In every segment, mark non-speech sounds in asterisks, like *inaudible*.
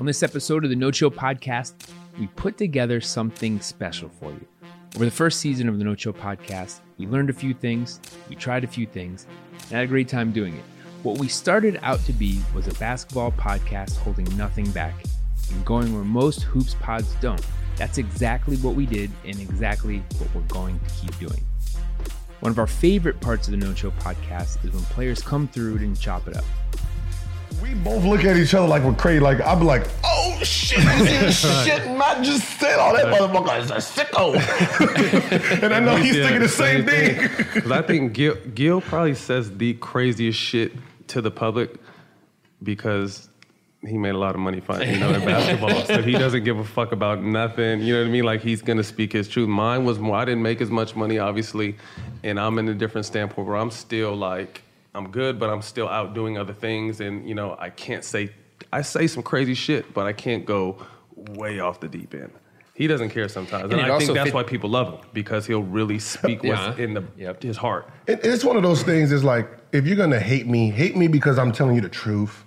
On this episode of the No Chill Podcast, we put together something special for you. Over the first season of the No Chill Podcast, we learned a few things, we tried a few things, and had a great time doing it. What we started out to be was a basketball podcast holding nothing back and going where most hoops pods don't. That's exactly what we did and exactly what we're going to keep doing. One of our favorite parts of the No Chill podcast is when players come through and chop it up. We both look at each other like we're crazy. Like I'm like, oh shit, shit, Matt just said all that motherfucker is a sicko. *laughs* and I know he's thinking the same thing. Because I think Gil, Gil probably says the craziest shit to the public because he made a lot of money fighting, you *laughs* know, in basketball. so he doesn't give a fuck about nothing. You know what I mean? Like he's gonna speak his truth. Mine was more. I didn't make as much money, obviously, and I'm in a different standpoint where I'm still like I'm good, but I'm still out doing other things, and you know I can't say I say some crazy shit, but I can't go way off the deep end. He doesn't care sometimes, and, And I also think that's fit- why people love him because he'll really speak Yeah. what's in the Yep. his heart. It- it's one of those things. Is like if you're gonna hate me, hate me because I'm telling you the truth.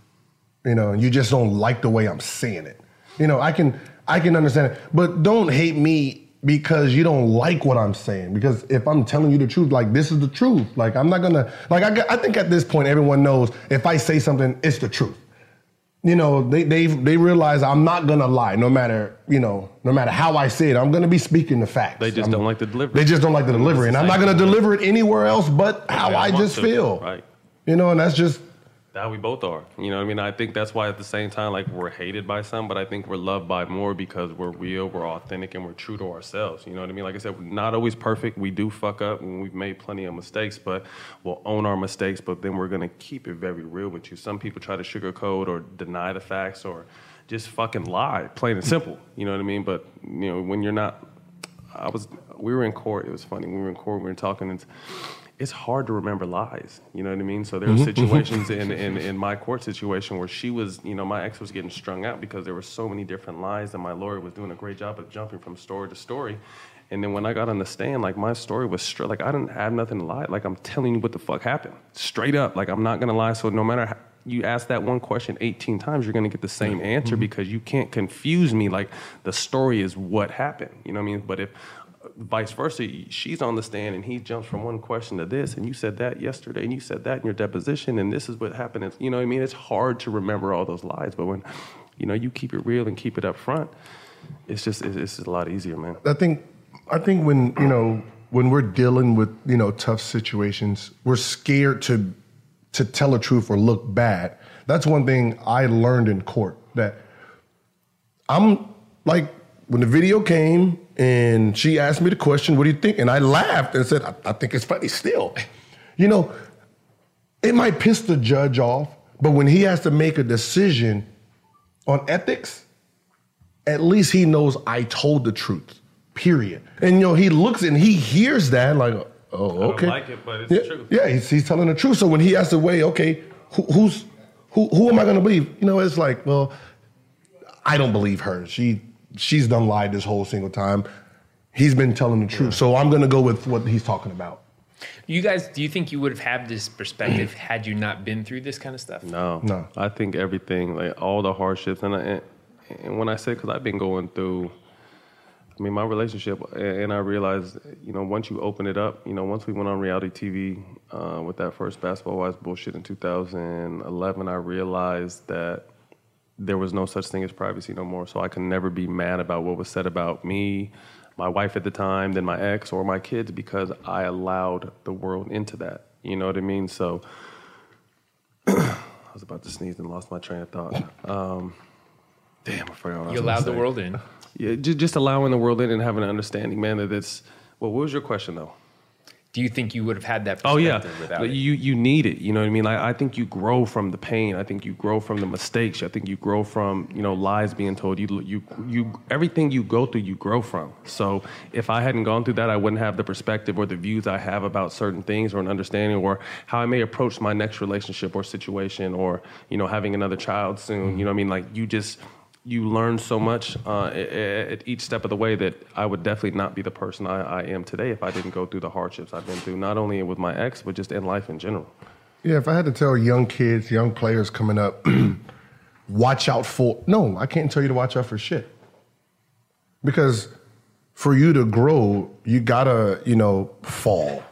You know, and you just don't like the way I'm saying it. You know, I can I can understand it, but don't hate me because you don't like what I'm saying. Because if I'm telling you the truth, like this is the truth. Like I'm not gonna like I, I think at this point everyone knows if I say something, it's the truth. You know, they they they realize I'm not gonna lie, no matter you know, no matter how I say it. I'm gonna be speaking the facts. They just I'm- don't like the delivery. They just don't like the delivery, and I'm not gonna deliver it anywhere else but how Yeah, I want just to, feel. Right. You know, and that's just That we both are. You know I mean? I think that's why at the same time, like we're hated by some, but I think we're loved by more because we're real, we're authentic, and we're true to ourselves. You know what I mean? Like I said, we're not always perfect. We do fuck up and we've made plenty of mistakes, but we'll own our mistakes, but then we're gonna keep it very real with you. Some people try to sugarcoat or deny the facts or just fucking lie, plain and simple. You know what I mean? But you know, when you're not I was we were in court. It was funny. We were in court. We were talking. And it's hard to remember lies. You know what I mean? So there were mm-hmm, mm-hmm. situations in, in in my court situation where she was, you know, my ex was getting strung out because there were so many different lies, and my lawyer was doing a great job of jumping from story to story. And then when I got on the stand, like my story was straight. Like I didn't have nothing to lie. Like I'm telling you what the fuck happened, straight up. Like I'm not gonna lie. So no matter how you ask that one question 18 times, you're gonna get the same mm-hmm. answer because you can't confuse me. Like the story is what happened. You know what I mean? But if vice versa, she's on the stand and he jumps from one question to this, and you said that yesterday, and you said that in your deposition, and this is what happened. It's, you know I mean? It's hard to remember all those lies, but when you know you keep it real and keep it up front, it's just it's, it's a lot easier, man. I think I think when you know when we're dealing with you know tough situations, we're scared to to tell the truth or look bad. That's one thing I learned in court that I'm like when the video came and she asked me the question, "What do you think?" and I laughed and said, "I, I think it's funny still." You know, it might piss the judge off, but when he has to make a decision on ethics, at least he knows I told the truth. Period. And you know, he looks and he hears that like, oh, okay. like it, but it's yeah, the truth. Yeah, he's, he's telling the truth. So when he has to weigh, okay, who, who's who? Who am I going to believe? You know, it's like, well, I don't believe her. She she's done lied this whole single time. He's been telling the truth. So I'm going to go with what he's talking about. You guys, do you think you would have had this perspective *clears throat* had you not been through this kind of stuff? No, No. I think everything, like all the hardships, and I, and, and when I say, because I've been going through, I mean, my relationship, and I realized, you know, once you open it up, you know, once we went on reality TV uh, with that first Basketball Wives bullshit in 2011, I realized that there was no such thing as privacy no more. So I can never be mad about what was said about me, my wife at the time, then my ex or my kids because I allowed the world into that. You know what I mean? So *clears throat* I was about to sneeze and lost my train of thought. Um, damn, I forgot what You allowed the world in. Yeah, just, just allowing the world in and having an understanding, man. That it's. Well, what was your question though? Do you think you would have had that Oh yeah, perspective without Like, it? you you need it. You know what I mean? Like I think you grow from the pain. I think you grow from the mistakes. I think you grow from you know lies being told. You you you everything you go through, you grow from. So if I hadn't gone through that, I wouldn't have the perspective or the views I have about certain things or an understanding or how I may approach my next relationship or situation or you know having another child soon. You know what I mean? Like you just you learn so much uh, at each step of the way that I would definitely not be the person I, I am today if I didn't go through the hardships I've been through, not only with my ex, but just in life in general. Yeah, if I had to tell young kids, young players coming up, *clears throat* watch out for. No, I can't tell you to watch out for shit. Because for you to grow, you gotta, you know, fall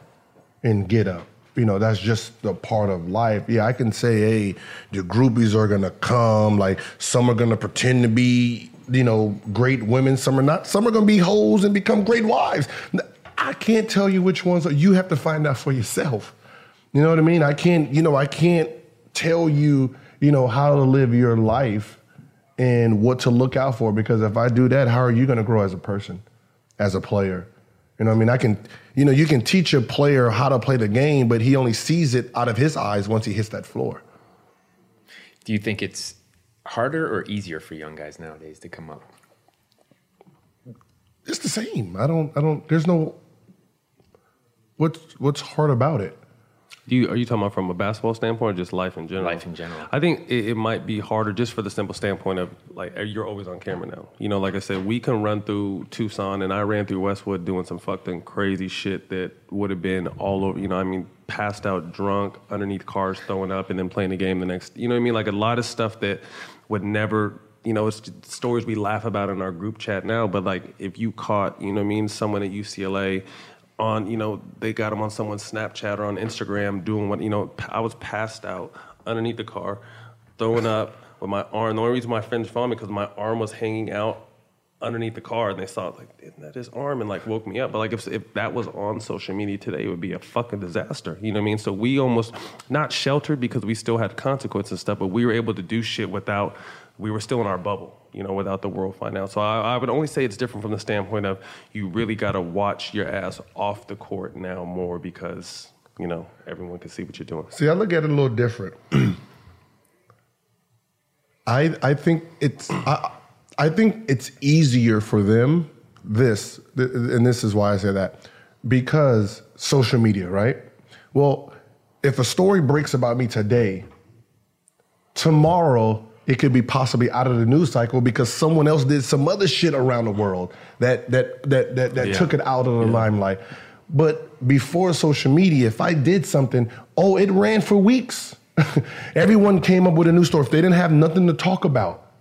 and get up. You know, that's just the part of life. Yeah, I can say, hey, the groupies are gonna come. Like some are gonna pretend to be, you know, great women. Some are not. Some are gonna be hoes and become great wives. I can't tell you which ones. Are, you have to find out for yourself. You know what I mean? I can't, you know, I can't tell you, you know, how to live your life and what to look out for because if I do that, how are you to grow as a person, as a player? You know what I mean? I can, you know, you can teach a player how to play the game, but he only sees it out of his eyes once he hits that floor. Do you think it's harder or easier for young guys nowadays to come up? It's the same. I don't, I don't, there's no, what's, what's hard about it? You, are you talking about from a basketball standpoint or just life in general? Life in general. I think it, it might be harder just for the simple standpoint of like eh, you're always on camera now. You know, like I said, we can run through Tucson and I ran through Westwood doing some fucking crazy shit that would have been all over, you know, I mean, passed out drunk underneath cars throwing up and then playing the game the next, you know what I mean? Like a lot of stuff that would never you know, it's stories we laugh about in our group chat now. But like, if you caught, you know, what I mean, someone at UCLA on, you know, they got him on someone's Snapchat or on Instagram doing what, you know, I was passed out underneath the car, throwing up with my arm. The only reason my friends found me because my arm was hanging out underneath the car, and they saw like, isn't that his arm? And like woke me up. But like, if if that was on social media today, it would be a fucking disaster. You know what I mean? So we almost not sheltered because we still had consequences and stuff, but we were able to do shit without. We were still in our bubble, you know, without the world finding out. So I, I would only say it's different from the standpoint of you really got to watch your ass off the court now more because you know everyone can see what you're doing. See, I look at it a little different. *clears throat* I I think it's I, I think it's easier for them this th- and this is why I say that because social media, right? Well, if a story breaks about me today, tomorrow it could be possibly out of the news cycle because someone else did some other shit around the world that that that that, that Yeah. took it out of the limelight. But before social media, if I did something, oh, it ran for weeks. *laughs* Everyone came up with a new story. If they didn't have nothing to talk about,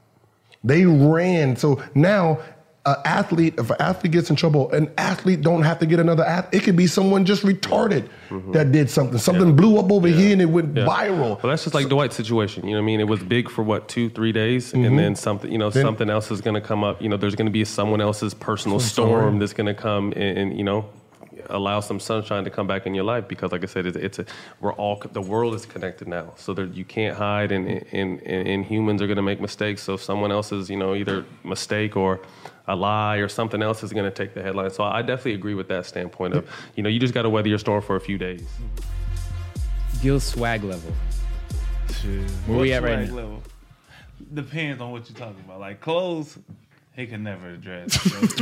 they ran. So now, an athlete, if an athlete gets in trouble, an athlete don't have to get another athlete. It could be someone just retarded mm-hmm. that did something. Something blew up over here and it went Yeah. viral. Well, that's just like Dwight's situation. You know what I mean? It was big for what two, three days, and mm-hmm. then something. You know, Then- something else is going to come up. You know, there's going to be someone else's personal story. storm that's going to come and, and you know allow some sunshine to come back in your life because, like I said, it's, it's a we're all the world is connected now, so there, you can't hide, and, and, and, and humans are going to make mistakes. So if someone else's, you know, either mistake or a lie or something else is going to take the headline. So I definitely agree with that standpoint of, you know, you just got to weather your storm for a few days. Mm-hmm. Gil swag level. Where we at right now? Level? Depends on what you're talking about. Like clothes, he can never address.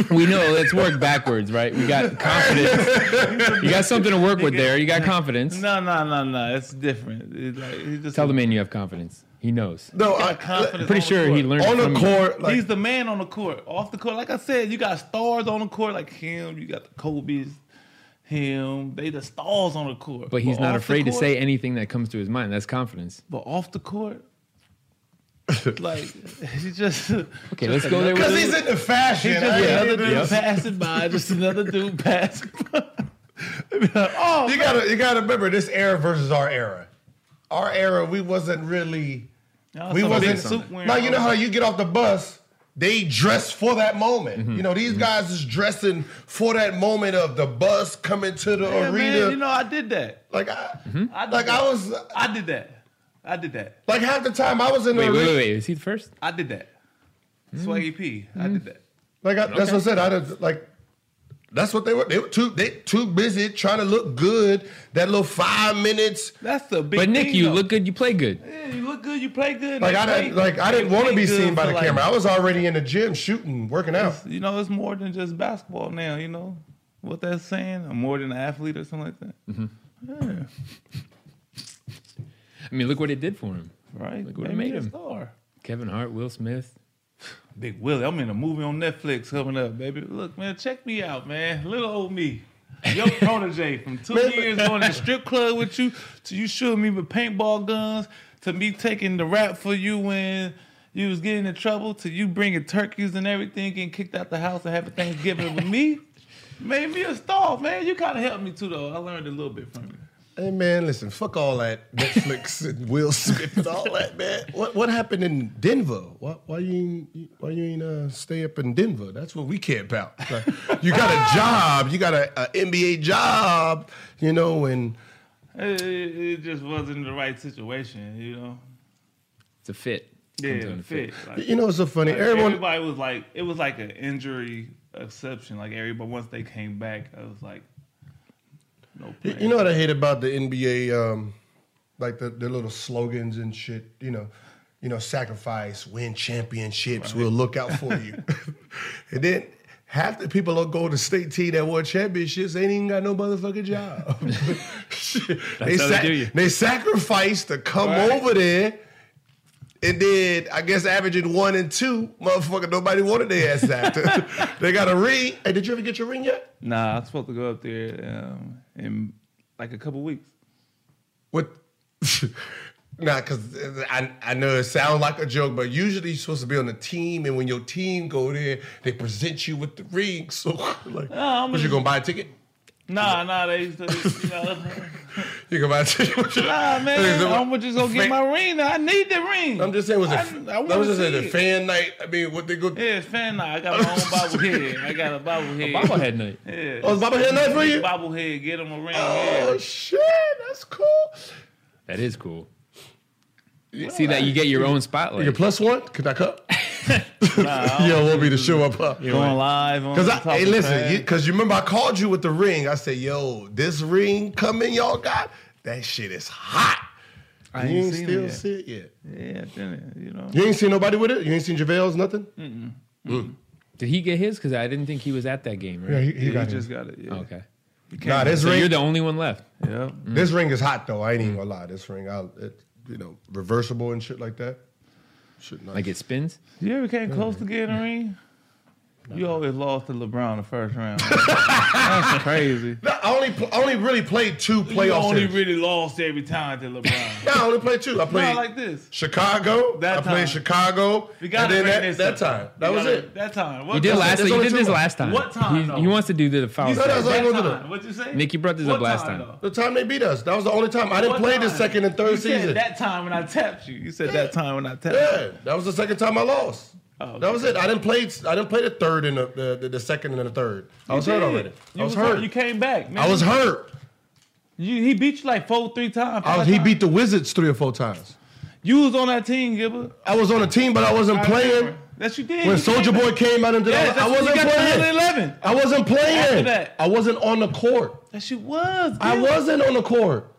*laughs* We know. Let's work backwards, right? We got *laughs* confidence. You got something to work with there. You got confidence. no, no, no, no. It's different. It's like, he's just Tell the man you have confidence. He knows. No, Got I, confidence Pretty sure the he learned on from the court, like, He's the man on the court. Off the court, like I said, you got stars on the court like him. You got the Kobe's, him. They the stars on the court. But he's not off the afraid to say anything that comes to his mind. That's confidence. But off the court, *laughs* like he just Okay, let's go there because it. he's into fashion. He's just I- another dude Yep. passing by, just another dude *laughs* passing by. Like, oh, you gotta you gotta remember this era versus our era. Our era, we wasn't really Y'all we wasn't. suit Now you know how you get off the bus. They dress for that moment. Mm-hmm. You know, these mm-hmm. guys is dressing for that moment of the bus coming to the Yeah, arena. man, you know I did that. like I, mm-hmm. I did like that. I was, I did that. I did that. like half the time I was in the Wait, wait, arena. wait, wait. Is he the first? I did that. Mm-hmm. Swaggy P. I did that. Like I, that's what I said. I did, like that's what they were. They were too they too busy trying to look good. That little five minutes. That's the big. But Nick, thing, you though. look good. You play good. Yeah, you look good. You play good. Like I play- didn't like I didn't want to be seen by the like, camera. I was already in the gym shooting, working out. You know, it's more than just basketball now. You know what that's saying? I'm more than an athlete or something like that. Mm-hmm. *laughs* I mean, look what it did for him. Right? Look what it Made made a him. star. Kevin Hart, Will Smith. Big Willie. I'm in a movie on Netflix coming up, baby. Look, man, check me out, man. Little old me. Your *laughs* protege from two years going to the strip club with you to you shooting me with paintball guns to me taking the rap for you when you was getting in trouble to you bringing turkeys and everything getting kicked out the house and having Thanksgiving with me. *laughs* Made me a star, man. You kind of helped me too, though. I learned a little bit from you. Hey man, listen, fuck all that Netflix *laughs* and Will Smith and all that, man. What what happened in Denver? Why, why you ain't, why you ain't uh, stay up in Denver? That's what we care about. Like, you got a *laughs* job, you got a, a NBA job, you know, and It, it, it just wasn't the right situation, you know. It's a fit. Yeah, Comes down to fit. Like, you know it's so funny. Like, Everyone, everybody was like, it was like an injury exception. Like everybody, once they came back, I was like, no. You- You know what I hate about the NBA, um, like the, little slogans and shit. You know, you know, sacrifice, win championships. We'll look out for you. *laughs* and then half the people on Golden State team that won championships ain't even got no motherfucking job. *laughs* *laughs* They, how they they sacrifice to come Right. over there. And then I guess averaging one and two, motherfucker, nobody wanted their ass after. *laughs* they got a ring. Hey, did you ever get your ring yet? Nah, I'm supposed to go up there um, in like a couple weeks. What? *laughs* nah, because I, I know it sounds like a joke, but usually you're supposed to be on the team, and when your team go there, they present you with the ring. So, *laughs* like, I'm was you gonna buy a ticket? Nah, nah, they used to, you know. *laughs* You gonna buy a ticket? nah, *laughs* man, I'm just gonna get my ring. Now. I need the ring. I'm just saying, was it? I, I, I was just saying, see the fan night. I mean, what they go? Yeah, it's fan night. I got my own bobblehead. I got a bobblehead. Bobblehead night. Yeah. Oh, it's bobblehead night for you? Bobblehead, get him a ring. Oh yeah. shit, that's cool. That is cool. See that you get your own spotlight. Your plus one? Could *laughs* I cut? Nah, you don't want me to show up, huh? Going live on Because I, hey, listen, because you, remember I called you with the ring. I said, "Yo, this ring coming, y'all got that shit is hot." I you ain't ain't seen still it yet. see it yet. Yeah, didn't? You know. You ain't seen nobody with it. You ain't seen JaVale's nothing. Mm. Did he get his? Because I didn't think he was at that game, right? Yeah, he, he you got just it. got it. Yeah. Okay. Nah, this So ring, you're the only one left. Yeah. this ring is hot though. I ain't even gonna lie. This ring, I'll, it, you know, reversible and shit like that. Shit, nice. Like it spins. You ever came close to getting a ring? You always lost to LeBron in the first round. That's *laughs* crazy. No, I only, pl- I only really played two You playoff only series. really lost every time to LeBron. *laughs* yeah, I only played two. I played Not like this. Chicago. That I played. Chicago. We got and then that, that time. That was it. That time. What You did time? last. that's You only did two this months. last time. What time, He, though? he wants to do the foul. You said side. that's all said I that wanted to time. What'd you say? Nick, you brought this What up last time, time. though? The time they beat us. That was the only time. I didn't What play the time? second and third you season. Said that time when I tapped you. You said that time when I tapped you. Yeah, that was the second time I lost. Oh, That was it. I didn't play. I didn't play the third and the the, the, the second and the third. I was You hurt already. You I was hurt. You came back, man. I was hurt. You, he beat you like four, three times. I was, five he times. beat the Wizards three or four times. You was on that team, Gibber. I was on a team, but I wasn't I playing. remember. That you did. When Soulja Boy came out and did Yeah, all that, I wasn't got to playing. 11. I wasn't playing. After that. I wasn't on the court. That shit was. I wasn't on the court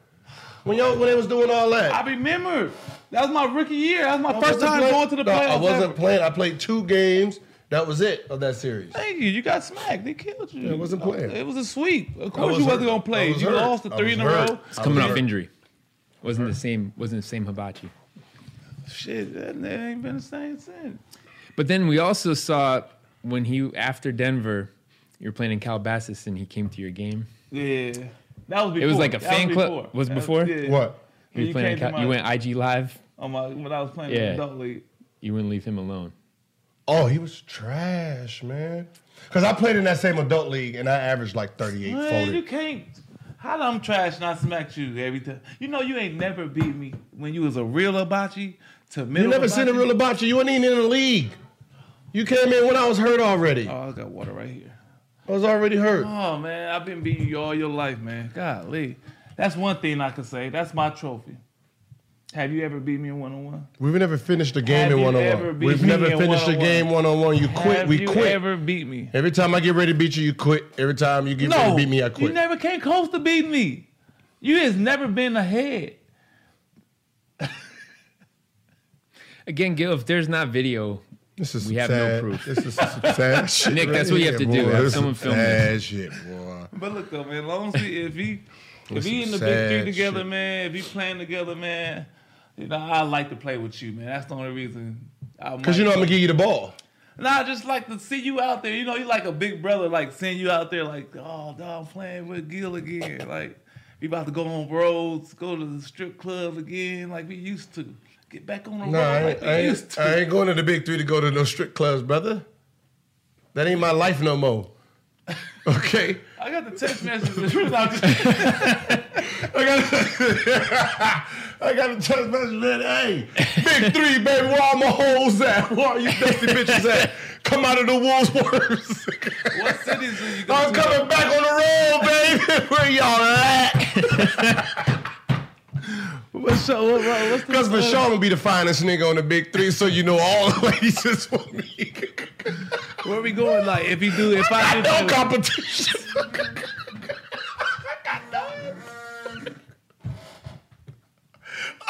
when y'all when they was doing all that. I remember. That was my rookie year. That was my I first time playing- going to the No, playoffs. I wasn't ever. playing. I played two games. That was it of that series. Thank you. You got smacked. They killed you. I wasn't playing. It was a sweep. Of course was you wasn't hurt. gonna play. Was You hurt. lost the three in a hurt. row. It's coming I off injury. Wasn't the same. Wasn't the same hibachi. Shit, that, that ain't been the same since. But then we also saw when he after Denver, you were playing in Calabasas and he came to your game. Yeah, that was before. It was like a That fan club- before. was That before? yeah. What? You, You playing in came to Cal- you went IG live. On my when I was playing Yeah. in the adult league. You wouldn't leave him alone. Oh, he was trash, man. Because I played in that same adult league and I averaged like 38, Man, 40. you can't. How I'm trash and I smacked you every time? You know you ain't never beat me when you was a real Hibachi to middle. You middle. never seen a real Hibachi. You weren't even in the league. You came in when I was hurt already. Oh, I got water right here. I was already hurt. Oh man, I've been beating you all your life, man. Golly, that's one thing I can say. That's my trophy. Have you ever beat me in one on one? We've never finished a game Have in you one on ever one. beat We've me never in finished a one-on-one? game one on one. You quit. Have we you quit. ever beat me? Every time I get ready to beat you, you quit. Every time you get ready No, to beat me, I quit. you never came close to beating me. You has never been ahead. *laughs* Again, Gil, if there's not video, this is we have sad. no proof. This is some *laughs* sad shit. Nick, that's what you have to here, do. boy. Have This is someone some film sad shit, boy. But look though, man, long as we, if he if he in the big three together, shit. man, if he playing together, man, you know, I like to play with you, man. That's the only reason. Because you know I'm gonna give you the ball. Nah, I just like to see you out there. You know, you like a big brother, like seeing you out there, like, oh, dog, I'm playing with Gil again. Like, we about to go on roads, go to the strip club again, like we used to. Get back on the No, road I like we I, used ain't, to. I ain't going to the big three to go to no strip clubs, brother. That ain't my life no more. *laughs* Okay. I got the text messages. I'm just- *laughs* I got, *laughs* I got a text message, man. Hey, big three, baby. Where all my hoes at? Where are you dusty bitches at? Come out of the Woolsworths. what cities are you going I'm coming back on the road, baby. *laughs* Where y'all at? What's, what, what, what's the Because for sure I'm be the finest nigga on the big three, so you know all the ladies just want me. Where we going? Like, if you do, if I no do, competition.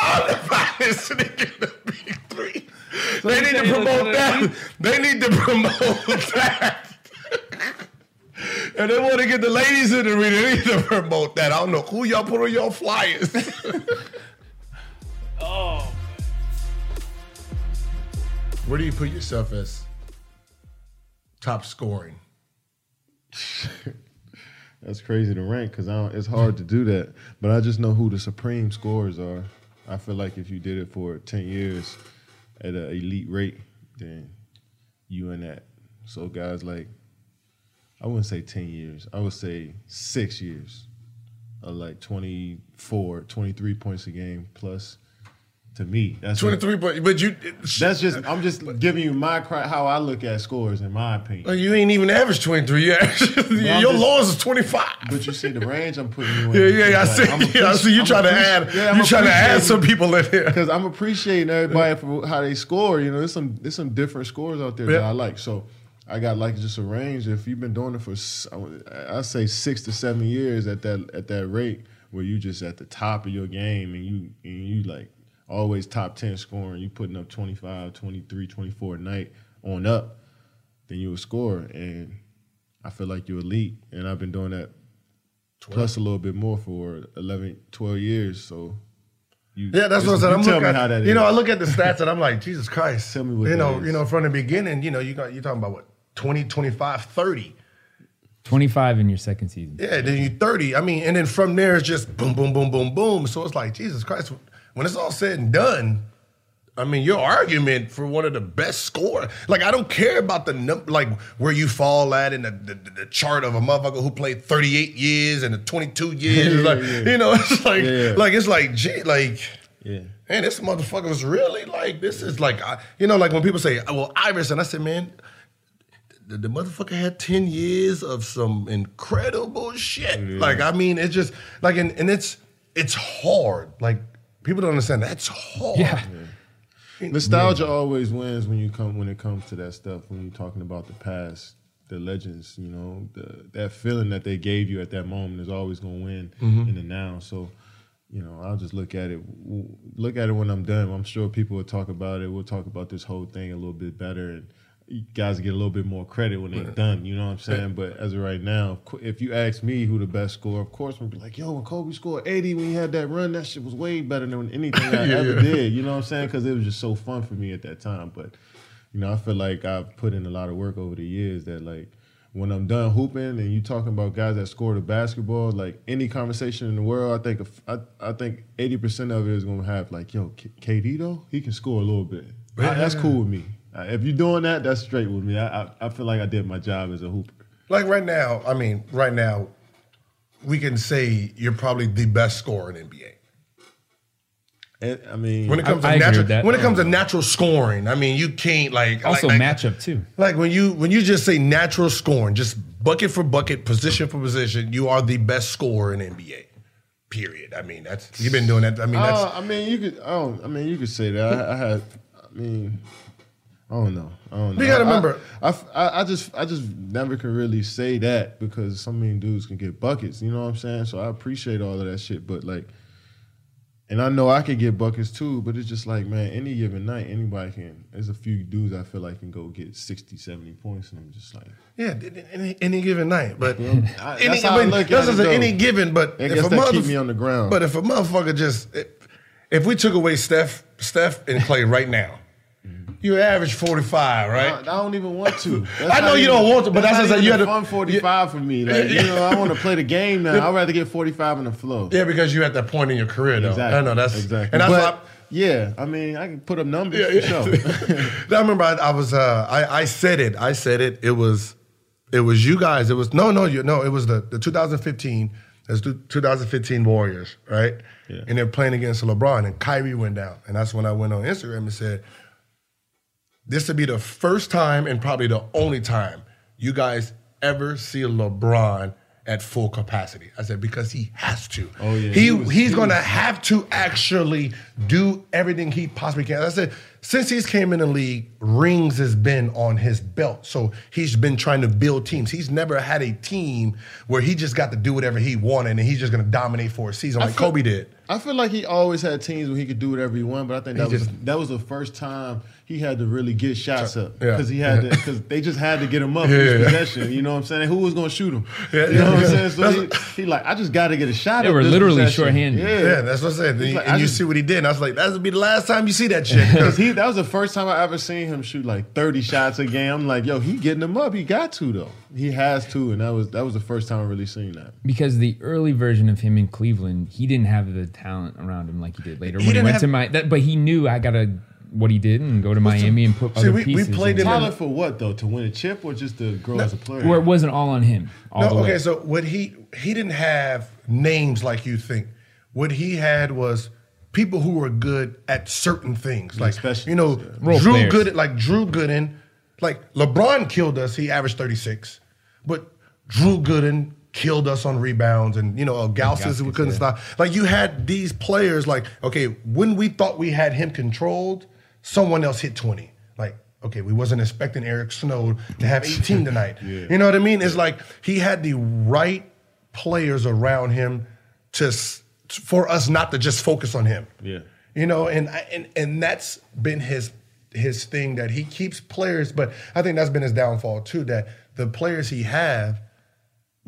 I'm the finest nigga in the big three. they you need to promote that. They need to promote that. And they want to get the ladies in the arena. They need to promote that. I don't know who y'all put on your flyers. *laughs* oh, Where do you put yourself as top scoring? *laughs* That's crazy to rank because it's hard to do that. But I just know who the supreme scorers are. I feel like if you did it for ten years at an elite rate, then you in that. So guys like, I wouldn't say ten years. I would say six years, of like 24, 23 points a game plus. To me, that's what- 23, but, but you that's just I'm just giving you my how I look at scores in my opinion. Well, you ain't even average 23. You *laughs* average, your just- lowest is 25. But you see the range I'm putting you in. yeah, yeah, yeah. I see. *laughs* Yeah, I see you trying to add. Yeah, I'm you trying to add some people in here. because I'm appreciating everybody for how they score. You know, there's some there's some different scores out there that I like. So I got like just a range. If you've been doing it for I say six to seven years at that at that rate, where you just at the top of your game and you and you like always top 10 scoring, you putting up 25, 23, 24 a night on up, then you will score. And I feel like you're elite. And I've been doing that plus a little bit more for 11, 12 years. So you, Yeah, that's what I said. I'm tell looking at, how that is. You know, I look at the stats and I'm like, Jesus *laughs* Christ. Tell me what you know, is. you know, from the beginning, you know, you got you talking about what 20, 25, 30. 25 in your second season. Yeah, then you 30. I mean, and then from there it's just boom, boom, boom, boom, boom. So it's like, Jesus Christ, when it's all said and done, I mean, your argument for one of the best score, like I don't care about the num- like where you fall at in the, the, the chart of a motherfucker who played 38 years and the 22 years. Yeah, like, yeah. You know, *laughs* it's like, Yeah. like it's like, gee, like, Yeah. man, this motherfucker was really like, this is like, I, you know, like when people say, oh, well, Iverson, I said, man, the, the motherfucker had 10 years of some incredible shit. Like, I mean, it's just like, and, and it's, it's hard. Like, people don't understand that's hard. Yeah. Nostalgia always wins when you come when it comes to that stuff. When you're talking about the past, the legends, you know, the, that feeling that they gave you at that moment is always going to win mm-hmm. in the now. So, you know, I'll just look at it. Look at it when I'm done. I'm sure people will talk about it. We'll talk about this whole thing a little bit better, and you guys get a little bit more credit when they're done. You know what I'm saying? But as of right now, if you ask me who the best scorer, of course, I'm be like, yo, when Kobe scored 80 when he had that run, that shit was way better than anything *laughs* I Yeah, ever yeah. did. You know what I'm saying? Because it was just so fun for me at that time. But you know, I feel like I've put in a lot of work over the years that like when I'm done hooping and you talking about guys that score the basketball, like any conversation in the world, I think I, I think 80% of it is gonna have like, yo, K- KD though, he can score a little bit. I- that's cool with me. Uh, if you're doing that, that's straight with me. I, I I feel like I did my job as a hooper. Like right now, I mean, right now, we can say you're probably the best scorer in NBA. And, I mean, When it comes I to agree natural, that. when it comes to natural scoring, I mean, you can't like Also like, like, matchup too. Like when you when you just say natural scoring, just bucket for bucket, position for position, you are the best scorer in NBA. Period. I mean, that's you've been doing that. I mean, that's Uh, I mean, you could. I don't. I mean, you could say that. I, I had. I mean, I don't know. I don't know. You gotta remember- I, I, I just, I just never can really say that because so many dudes can get buckets. You know what I'm saying? So I appreciate all of that shit, but like, and I know I could get buckets too. But it's just like, man, any given night, anybody can. There's a few dudes I feel like can go get 60, 70 points, and I'm just like, yeah, any, any given night. But I- any, that's how I look at it, any given. But I if a that keep me on the ground. But if a motherfucker just if, if we took away Steph, Steph and Clay right now, you average forty five, right? I don't even want to. *laughs* I know not you even- don't want to, but that's not just like you had fun 45 for me. *laughs* Like, you know, I want to play the game now. *laughs* I'd rather get 45 in the flow. Yeah, because you're at that point in your career, though. Exactly. I know that's exactly. and that's but, why. yeah, I mean, I can put up numbers Yeah, for yeah. sure. I remember I, I was uh, I, I said it. I said it. It was it was you guys. It was no no you no. It was the the 2015. It's the 2015 Warriors, right? Yeah. And they're playing against LeBron, and Kyrie went down, and that's when I went on Instagram and said, "This would be the first time and probably the only time you guys ever see LeBron." At full capacity, I said because he has to. Oh, yeah. he, He was- he's he gonna was- have to actually do everything he possibly can. I said, since he's came in the league, rings has been on his belt. So he's been trying to build teams. He's never had a team where he just got to do whatever he wanted and he's just gonna dominate for a season like feel- Kobe did. I feel like he always had teams where he could do whatever he wanted, but I think that He was just- that was the first time he had to really get shots up Yeah. because he had to because they just had to get him up in Yeah, his possession. You know what I'm saying? Who was going to shoot him? Yeah, you know what I'm saying? So he, he like, I just got to get a shot. They up were this literally possession. shorthanded. Yeah, Yeah, that's what I said. And, like, and I you just- see what he did. And I was like, that'll be the last time you see that shit. *laughs* Because *laughs* he that was the first time I ever seen him shoot like 30 shots a game. I'm like, yo, he getting them up. He got to though. He has to, and that was that was the first time I really seen that. Because the early version of him in Cleveland, he didn't have the talent around him like he did later He when he went have- to my. That, but he knew I gotta what he did and go to Miami and put See, other we- we played in. him Talent for what though? To win a chip or just to grow as a player? where it wasn't all on him. All the No, way. okay, so what he he didn't have names like you think. What he had was people who were good at certain things, like specialists, you know, yeah. Role Drew players. Good, like Drew Gooden, like LeBron killed us. He averaged thirty six, but Drew Gooden killed us on rebounds, and you know, uh, Gauskas we couldn't stop. Like you had these players, like okay, when we thought we had him controlled, someone else hit twenty, like. Okay, we wasn't expecting Eric Snow to have *laughs* 18 tonight. You know what I mean? It's like he had the right players around him to for us not to just focus on him. Yeah. You know, and and and that's been his his thing that he keeps players, but I think that's been his downfall too. That the players he have,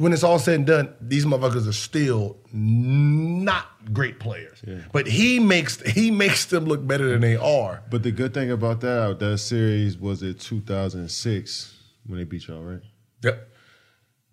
when it's all said and done, these motherfuckers are still not great players. But he makes he makes them look better than they are. But the good thing about that that series was it 2006 when they beat y'all, right? Yep.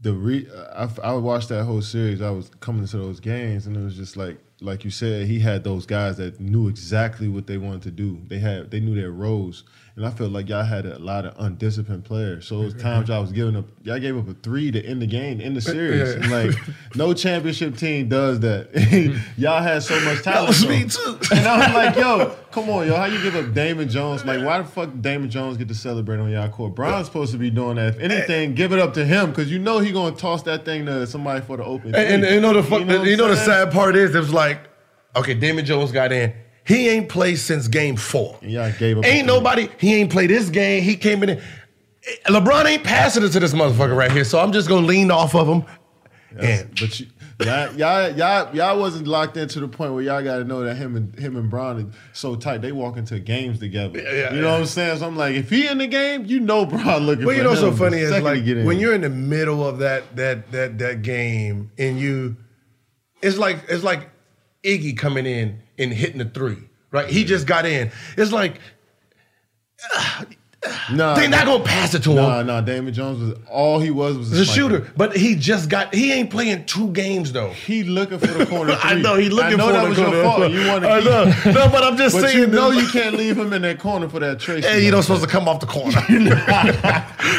The re I, I watched that whole series. I was coming to those games, and it was just like like you said, he had those guys that knew exactly what they wanted to do. They had they knew their roles, and I felt like y'all had a lot of undisciplined players. So it was *laughs* times y'all was giving up, y'all gave up a three to end the game, end the *laughs* series. And like no championship team does that. *laughs* Mm-hmm. y'all had so much talent. That was me too. And I was like, yo, come on, yo, how you give up Damon Jones? Like, why the fuck Damon Jones get to celebrate on y'all court? Bron's supposed to be doing that. If anything, give it up to him because you know he gonna toss that thing to somebody for the open. And, and three. you know the fuck, you know, I'm the sad part is it was like, okay, Damon Jones got in. He ain't played since game four. Yeah, gave up Ain't nobody. He ain't played this game. He came in. Eh, LeBron ain't passing it to this motherfucker right here. So I'm just gonna lean off of him. And But you, y'all, y'all, y'all, y'all wasn't locked into the point where y'all got to know that him and him and Bron are so tight. They walk into games together. yeah, yeah, you know what I'm saying? So I'm like, if he in the game, you know Bron looking. But you know what's so funny is like when you're in the middle of that that that that game and you, it's like it's like Iggy coming in and hitting the three, right? He just got in. It's like Nah, they're not gonna pass it to him. Nah, nah. Damon Jones was all he was was He's a shooter, but he just got. He ain't playing two games though. He looking for the corner. *laughs* I three. know he looking I know for that the was corner. your fault. You want to *laughs* I keep. know. No, but I'm just But saying. you know you can't leave him in that corner for that trace. Hey, you don't supposed to come off the corner. *laughs*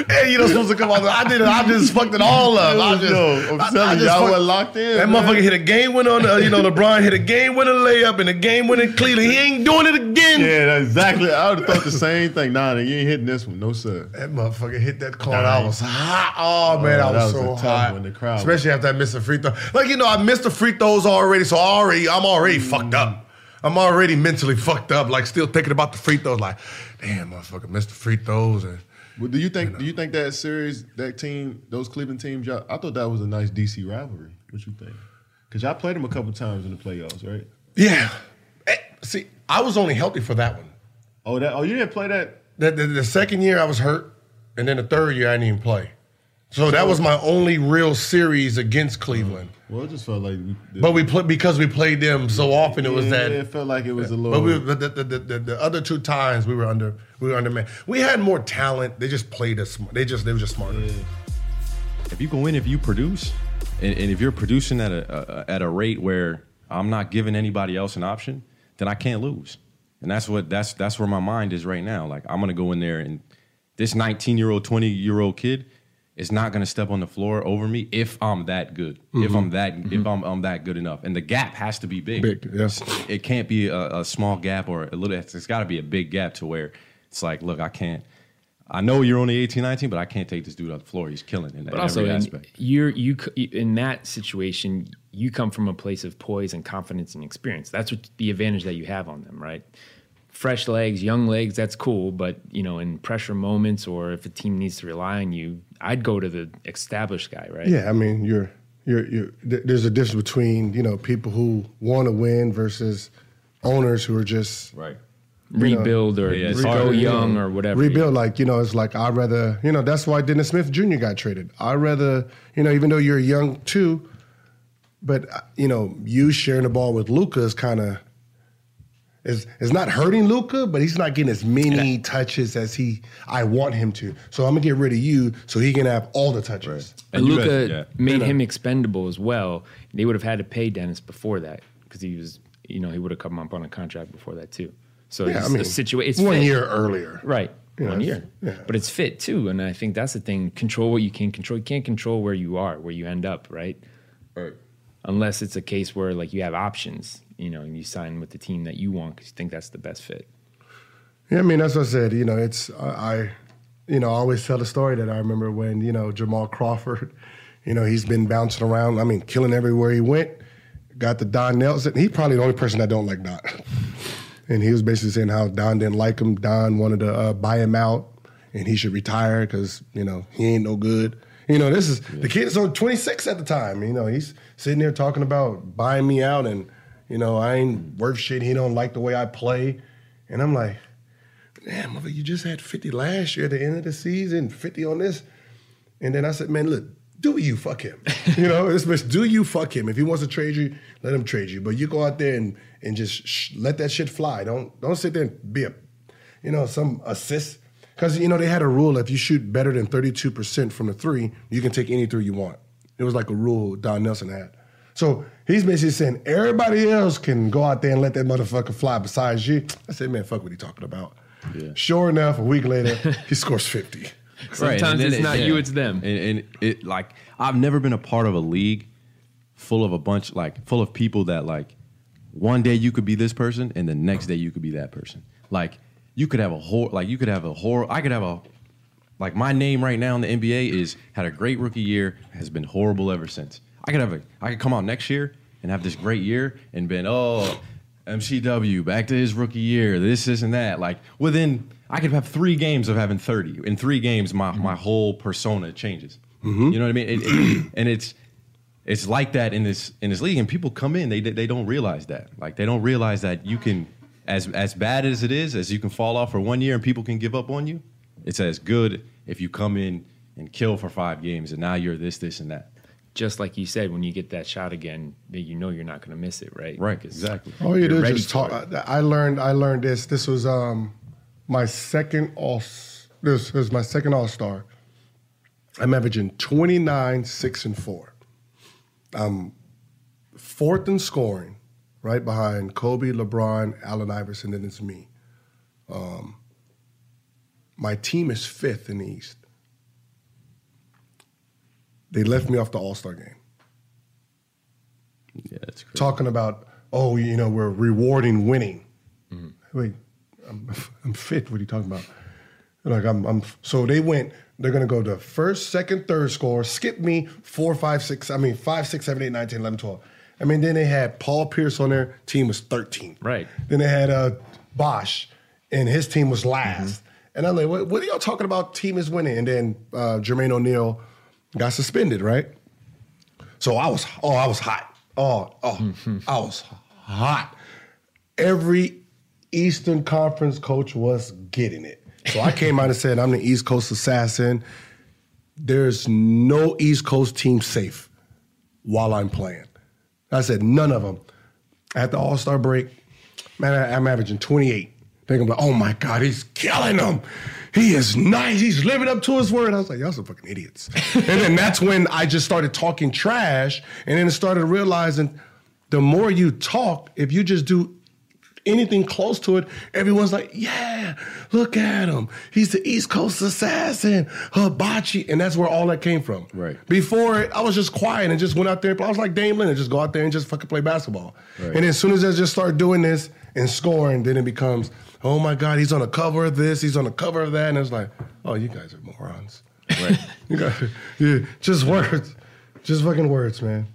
hey, you don't supposed to come off. The, I did. it. I just fucked it all up. I just, Yo, I'm I- I telling you, just y'all fucked- were locked in. That man. motherfucker hit a game winner on. The, you know, LeBron hit a game winner layup and a game winner in Cleveland. He ain't doing it again. Yeah, exactly. I would have thought the same thing. Nah, you ain't hitting this one. No, sir. That motherfucker hit that corner. Nah, I was hot. Oh man, Oh, I was, was so hot. one, the crowd. Especially after I missed a free throw. Like you know, I missed the free throws already, so I already I'm already fucked up. I'm already mentally fucked up. Like still thinking about the free throws. Like, damn, motherfucker missed the free throws and. Well, do you think? Do you think that series, that team, those Cleveland teams? Y'all, I thought that was a nice DC rivalry. What you think? Because y'all played them a couple times in the playoffs, right? Yeah. Eh, See, I was only healthy for that one. Oh, that. Oh, you didn't play that. The, the, the second year I was hurt, and then the third year I didn't even play. So that was my only real series against Cleveland. Uh, well, it just felt like. The, But we played because we played them so often. It was yeah, that It felt like it was a But little. we, but the, the, the, the, the other two times we were under we were under man. We had more talent. They just played us. They just they were just smarter. if you can win, if you produce, and, and if you're producing at a, a at a rate where I'm not giving anybody else an option, then I can't lose. And that's what that's that's where my mind is right now. Like I'm gonna go in there and this 19 year old, 20 year old kid is not gonna step on the floor over me if I'm that good. If I'm mm-hmm. that if mm-hmm. I'm, I'm that good enough. And the gap has to be big. Big, yes. It can't be a, a small gap or a little. It's, it's got to be a big gap to where it's like, look, I can't. I know you're only 18, 19, but I can't take this dude off the floor. He's killing in, But in also, every in, aspect. you're you in that situation, you come from a place of poise and confidence and experience. That's what the advantage that you have on them, right? Fresh legs, young legs, that's cool. But you know, in pressure moments or if a team needs to rely on you, I'd go to the established guy, right? Yeah, I mean you're you're you're. th- There's a difference between you know people who want to win versus owners who are just Right. Rebuild or Yeah, it's go young or whatever. rebuild. Like you know, it's like I'd rather you know that's why Dennis Smith Jr. got traded. I'd rather you know even though you're young too, but uh, you know you sharing the ball with Luka is kind of is is not hurting Luka, but he's not getting as many touches as he I want him to. So I'm gonna get rid of you so he can have all the touches. And And Luka yeah. made him expendable as well. They would have had to pay Dennis before that because he was, you know, he would have come up on a contract before that too. So Yeah, it's I mean, a situation. One fit. year earlier. right? Yeah, one year, yeah. but it's fit too, and I think that's the thing. Control what you can control. You can't control where you are, where you end up, right? Right. Unless it's a case where like you have options, you know, and you sign with the team that you want because you think that's the best fit. Yeah, I mean that's what I said. You know, it's I, you know, I always tell the story that I remember when you know Jamal Crawford, you know, he's been bouncing around. I mean, killing everywhere he went. Got the Don Nelson. He's probably the only person that don't like Don. And he was basically saying how Don didn't like him. Don wanted to uh, buy him out, and he should retire because you know he ain't no good. You know, this is the kid is only 26 at the time. You know, he's sitting there talking about buying me out, and you know I ain't worth shit. He don't like the way I play, and I'm like, damn, mother, you just had 50 last year at the end of the season, 50 on this. And then I said, man, look, do you fuck him? *laughs* you know, this bitch, do you fuck him? If he wants to trade you, let him trade you. But you go out there and and just sh- let that shit fly. Don't don't sit there and be a, you know, some assist. Because you know they had a rule: if you shoot better than 32 percent from the three, you can take any three you want. It was like a rule Don Nelson had. So he's basically saying everybody else can go out there and let that motherfucker fly besides you. I said, man, fuck what he talking about. Sure enough, a week later, he scores 50. *laughs* Sometimes and then it's it- not you, it's them. And, and it like I've never been a part of a league full of a bunch like full of people that like one day you could be this person and the next day you could be that person. Like you could have a whole like you could have a horror. I could have a like my name right now in the NBA is had a great rookie year has been horrible ever since. I could have a I could come out next year and have this great year and been oh MCW back to his rookie year this this and that like within I could have three games of having thirty in three games my my whole persona changes. Mm-hmm. You know what I mean? It- it- *clears throat* and it's it's like that in this in this league and people come in they they don't realize that like they don't realize that you can as as bad as it is as you can fall off for one year and people can give up on you it's as good if you come in and kill for five games and now you're this this and that Just like you said, when you get that shot again, that you know you're not going to miss it, right? Right, exactly. All you you're do is just talk. it. I I learned. I learned this. This was um, my second all This is my second All Star. I'm averaging 29, 6, and 4. I'm fourth in scoring, right behind Kobe, LeBron, Allen Iverson, and then it's me. Um, my team is fifth in the East. They left me off the All Star game. Yeah, it's crazy. Talking about, oh, you know, we're rewarding winning. Wait, I'm, I'm fit. What are you talking about? Like I'm, I'm. So they went. They're gonna go to first, second, third score. Skip me four, five, six. I mean five, six, seven, eight, nine, 10, 11, 12. I mean then they had Paul Pierce on their team was 13. Right. Then they had uh, Bosh, and his team was last. And I'm like, what, what are y'all talking about? Team is winning. And then uh, Jermaine O'Neal got suspended, right? So I was, oh, I was hot. Oh, oh, I was hot. Every Eastern Conference coach was getting it. So I came out and said, I'm the East Coast assassin. There's no East Coast team safe while I'm playing. I said, none of them. At the All Star break, man, I'm averaging 28. Thinking about, oh my God, he's killing them. He is nice. He's living up to his word. I was like, y'all some fucking idiots. and then that's when I just started talking trash and then I started realizing the more you talk, if you just do anything close to it, everyone's like, yeah, look at him. He's the East Coast assassin, hibachi. And that's where all that came from. Right. Before it, I was just quiet and just went out there. But I was like Dame Lillard, just go out there and just fucking play basketball. Right. And as soon as I just start doing this and scoring, then it becomes, oh my God, he's on the cover of this, he's on the cover of that. And it's like, oh, you guys are morons. Right. *laughs* You guys, yeah, just words. Just fucking words, man.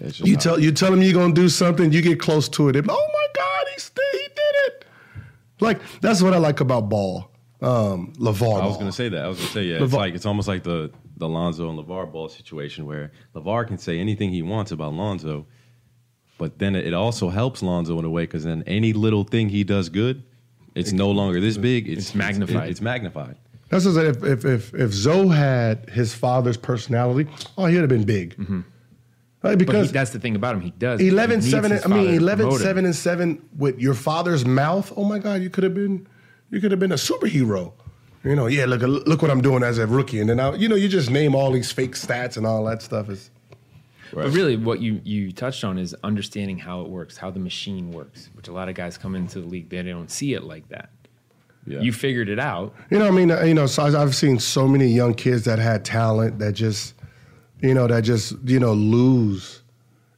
Yeah, You tell you tell him you're gonna do something, you get close to it. and, oh my God, he st- he did it. Like that's what I like about ball. Um, LaVar. I was gonna say that. I was gonna say yeah. It's like it's almost like the the Lonzo and LaVar ball situation where LaVar can say anything he wants about Lonzo, but then it also helps Lonzo in a way because then any little thing he does good, it's no longer this big. It's, It's magnified. It's, magnified. That's just if if if if Zo had his father's personality, oh, he'd have been big. Mm-hmm. Right, But he, because that's the thing about him. He does. 11, he 7, I mean father to 11 promote him. 7 and 7 with your father's mouth. Oh my god, you could have been you could have been a superhero. You know, yeah, look look what I'm doing as a rookie and then now you know you just name all these fake stats and all that stuff is But really, what you you touched on is understanding how it works, how the machine works, which a lot of guys come into the league they don't see it like that. Yeah. You figured it out. You know, I mean, uh, you know, so I- I've seen so many young kids that had talent that just, you know, that just, you know, lose,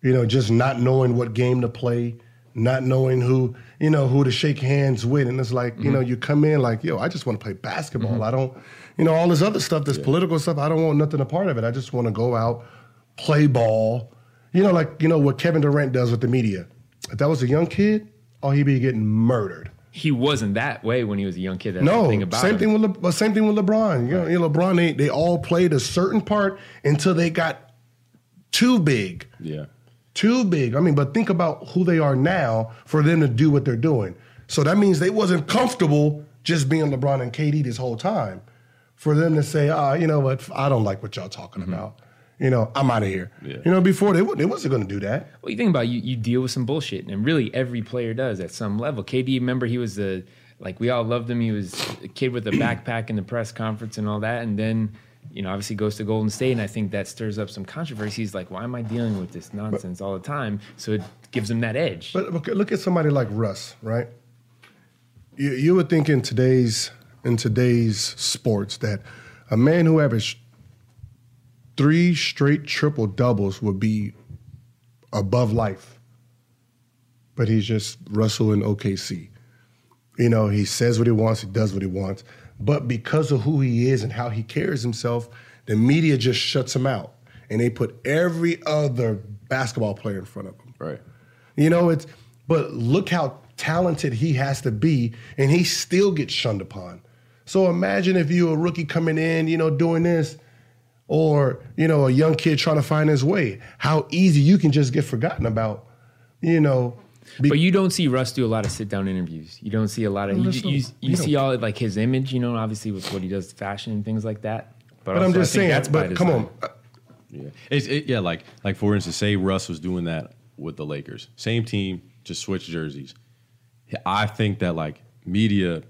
you know, just not knowing what game to play, not knowing who, you know, who to shake hands with. And it's like, you know, you come in like, yo, I just want to play basketball. I don't, you know, all this other stuff, this political stuff, I don't want nothing a part of it. I just want to go out, play ball. You know, like, you know, what Kevin Durant does with the media. If that was a young kid, oh, he'd be getting murdered. He wasn't that way when he was a young kid. That's No, the thing about same him. thing with Le- same thing with LeBron. You know, you know, LeBron they they all played a certain part until they got too big, Yeah. too big. I mean, but think about who they are now for them to do what they're doing. So that means they wasn't comfortable just being LeBron and KD this whole time. For them to say, ah, you know what, I don't like what y'all talking about. You know, I'm out of here. Yeah. You know, before they, they wasn't going to do that. Well, you think about it, you, you deal with some bullshit, and really every player does at some level. KD, remember he was the like we all loved him. He was a kid with a *clears throat* backpack in the press conference and all that, and then you know obviously goes to Golden State, and I think that stirs up some controversy. He's like, why am I dealing with this nonsense all the time? So it gives him that edge. But look, look at somebody like Russ, right? You, you would think in today's in today's sports that a man who averaged three straight triple doubles would be above life, but he's just Russell in OKC. You know, he says what he wants, he does what he wants, but because of who he is and how he carries himself, the media just shuts him out, and they put every other basketball player in front of him. Right. You know, it's but look how talented he has to be, and he still gets shunned upon. So imagine if you're a rookie coming in, you know, doing this, or you know, a young kid trying to find his way. How easy you can just get forgotten about. You know, be- But you don't see Russ do a lot of sit down interviews. You don't see a lot of you, you, don't- you you see don't- all like his image, you know, obviously with what he does, fashion and things like that. but I'm also I just saying. that's But come on, Yeah. It's, it, yeah, like like for instance, say Russ was doing that with the Lakers, same team, just switch jerseys. I think that like media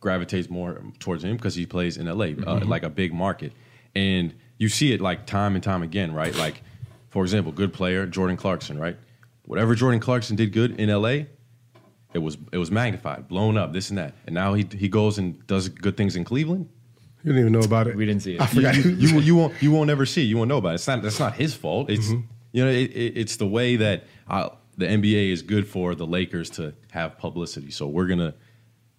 gravitates more towards him because he plays in LA, uh, Mm-hmm. like a big market, and you see it like time and time again, right? Like, for example, good player Jordan Clarkson, right? Whatever Jordan Clarkson did good in LA, it was it was magnified, blown up, this and that, and now he he goes and does good things in Cleveland. You didn't even know about it. We didn't see it. I You, forgot. you, you, you won't you won't ever see. it. You won't know about it. It's not that's not his fault. It's you know it, it, it's the way that uh, the NBA is good for the Lakers to have publicity. So we're gonna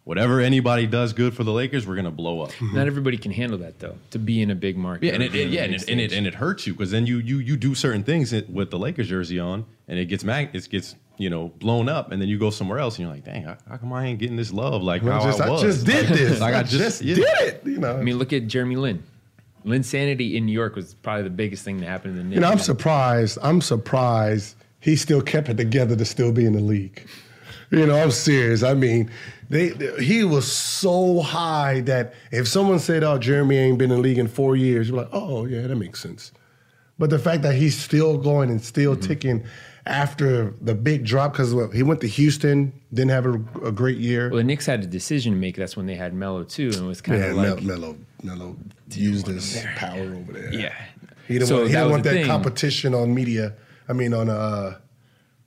whatever anybody does good for the Lakers, we're gonna blow up. Not everybody can handle that though. To be in a big market. Yeah, and it, it- yeah, and it, and it and it hurts you because then you you you do certain things with the Lakers jersey on, and it gets mag it gets you know blown up, and then you go somewhere else, and you're like, dang, how, how come I ain't getting this love like I how just, I I just did this. Like, I I just- just yeah. did it. You know. I mean, look at Jeremy Lin. Linsanity in New York was probably the biggest thing that happened in the Knicks. You know, I'm surprised. I'm surprised he still kept it together to still be in the league. You know, I'm serious. I mean, they, they- he was so high that if someone said, "Oh, Jeremy ain't been in the league in four years," you're like, "Oh, yeah, that makes sense." But the fact that he's still going and still Mm-hmm. ticking after the big drop because well, he went to Houston, didn't have a, a great year. Well, the Knicks had a decision to make. That's when they had Melo too, and it was kind yeah, of Mel- like, Melo, Melo used his power over there. yeah. He didn't So want, he that didn't want that competition on media. I mean, on uh,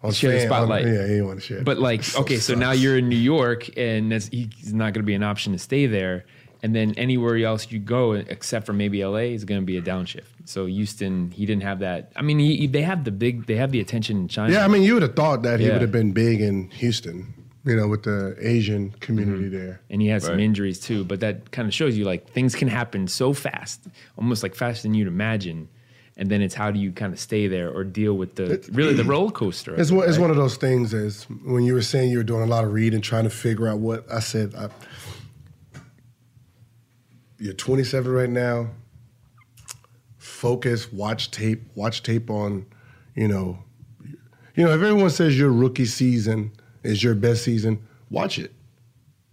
on Share the fan- on- spotlight. yeah, he didn't want to share. But like, *laughs* okay, so now you're in New York, and that's, he's not going to be an option to stay there. And then anywhere else you go, except for maybe LA, is going to be a downshift. So Houston, he didn't have that. I mean, he, they have the big, they have the attention in China. yeah, I mean, you would have thought that he would have been big in Houston. You know, with the Asian community mm-hmm. there. and he has some injuries too. But that kind of shows you like things can happen so fast, almost like faster than you'd imagine. And then it's how do you kind of stay there or deal with the really the roller coaster? It's it, one, it's one of those things. Is when you were saying you were doing a lot of reading, trying to figure out what I said. I, you're 27 right now. Focus, watch tape, watch tape on, you know, you know. If everyone says your rookie season is your best season, watch it.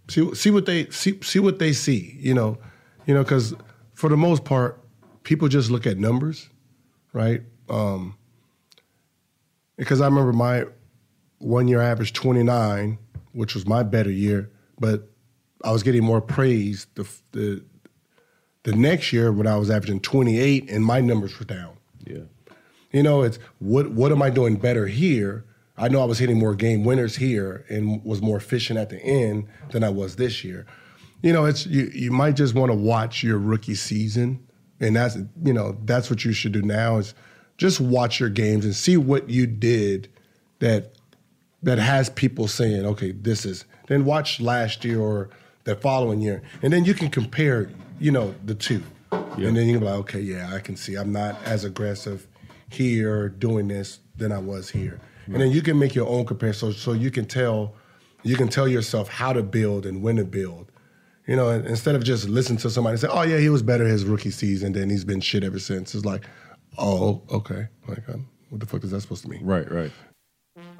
See, see what they see, see what they see. You know, you know, because for the most part, people just look at numbers, right? Um, because I remember my one year average 29, which was my better year, but I was getting more praise the the the next year when I was averaging 28 and my numbers were down. Yeah. You know, it's what what am I doing better here? I know I was hitting more game winners here and was more efficient at the end than I was this year. You know, it's you you might just want to watch your rookie season and that's you know, that's what you should do now is just watch your games and see what you did that that has people saying, okay, this is then watch last year or the following year. And then you can compare, you know, the two. And then you can be like, okay, yeah, I can see I'm not as aggressive here doing this than I was here. Mm-hmm. And then you can make your own comparison so, so you can tell you can tell yourself how to build and when to build. You know, instead of just listening to somebody say, "Oh yeah, he was better his rookie season, then he's been shit ever since." It's like, "Oh, okay. Like, um, what the fuck is that supposed to mean?" Right, right.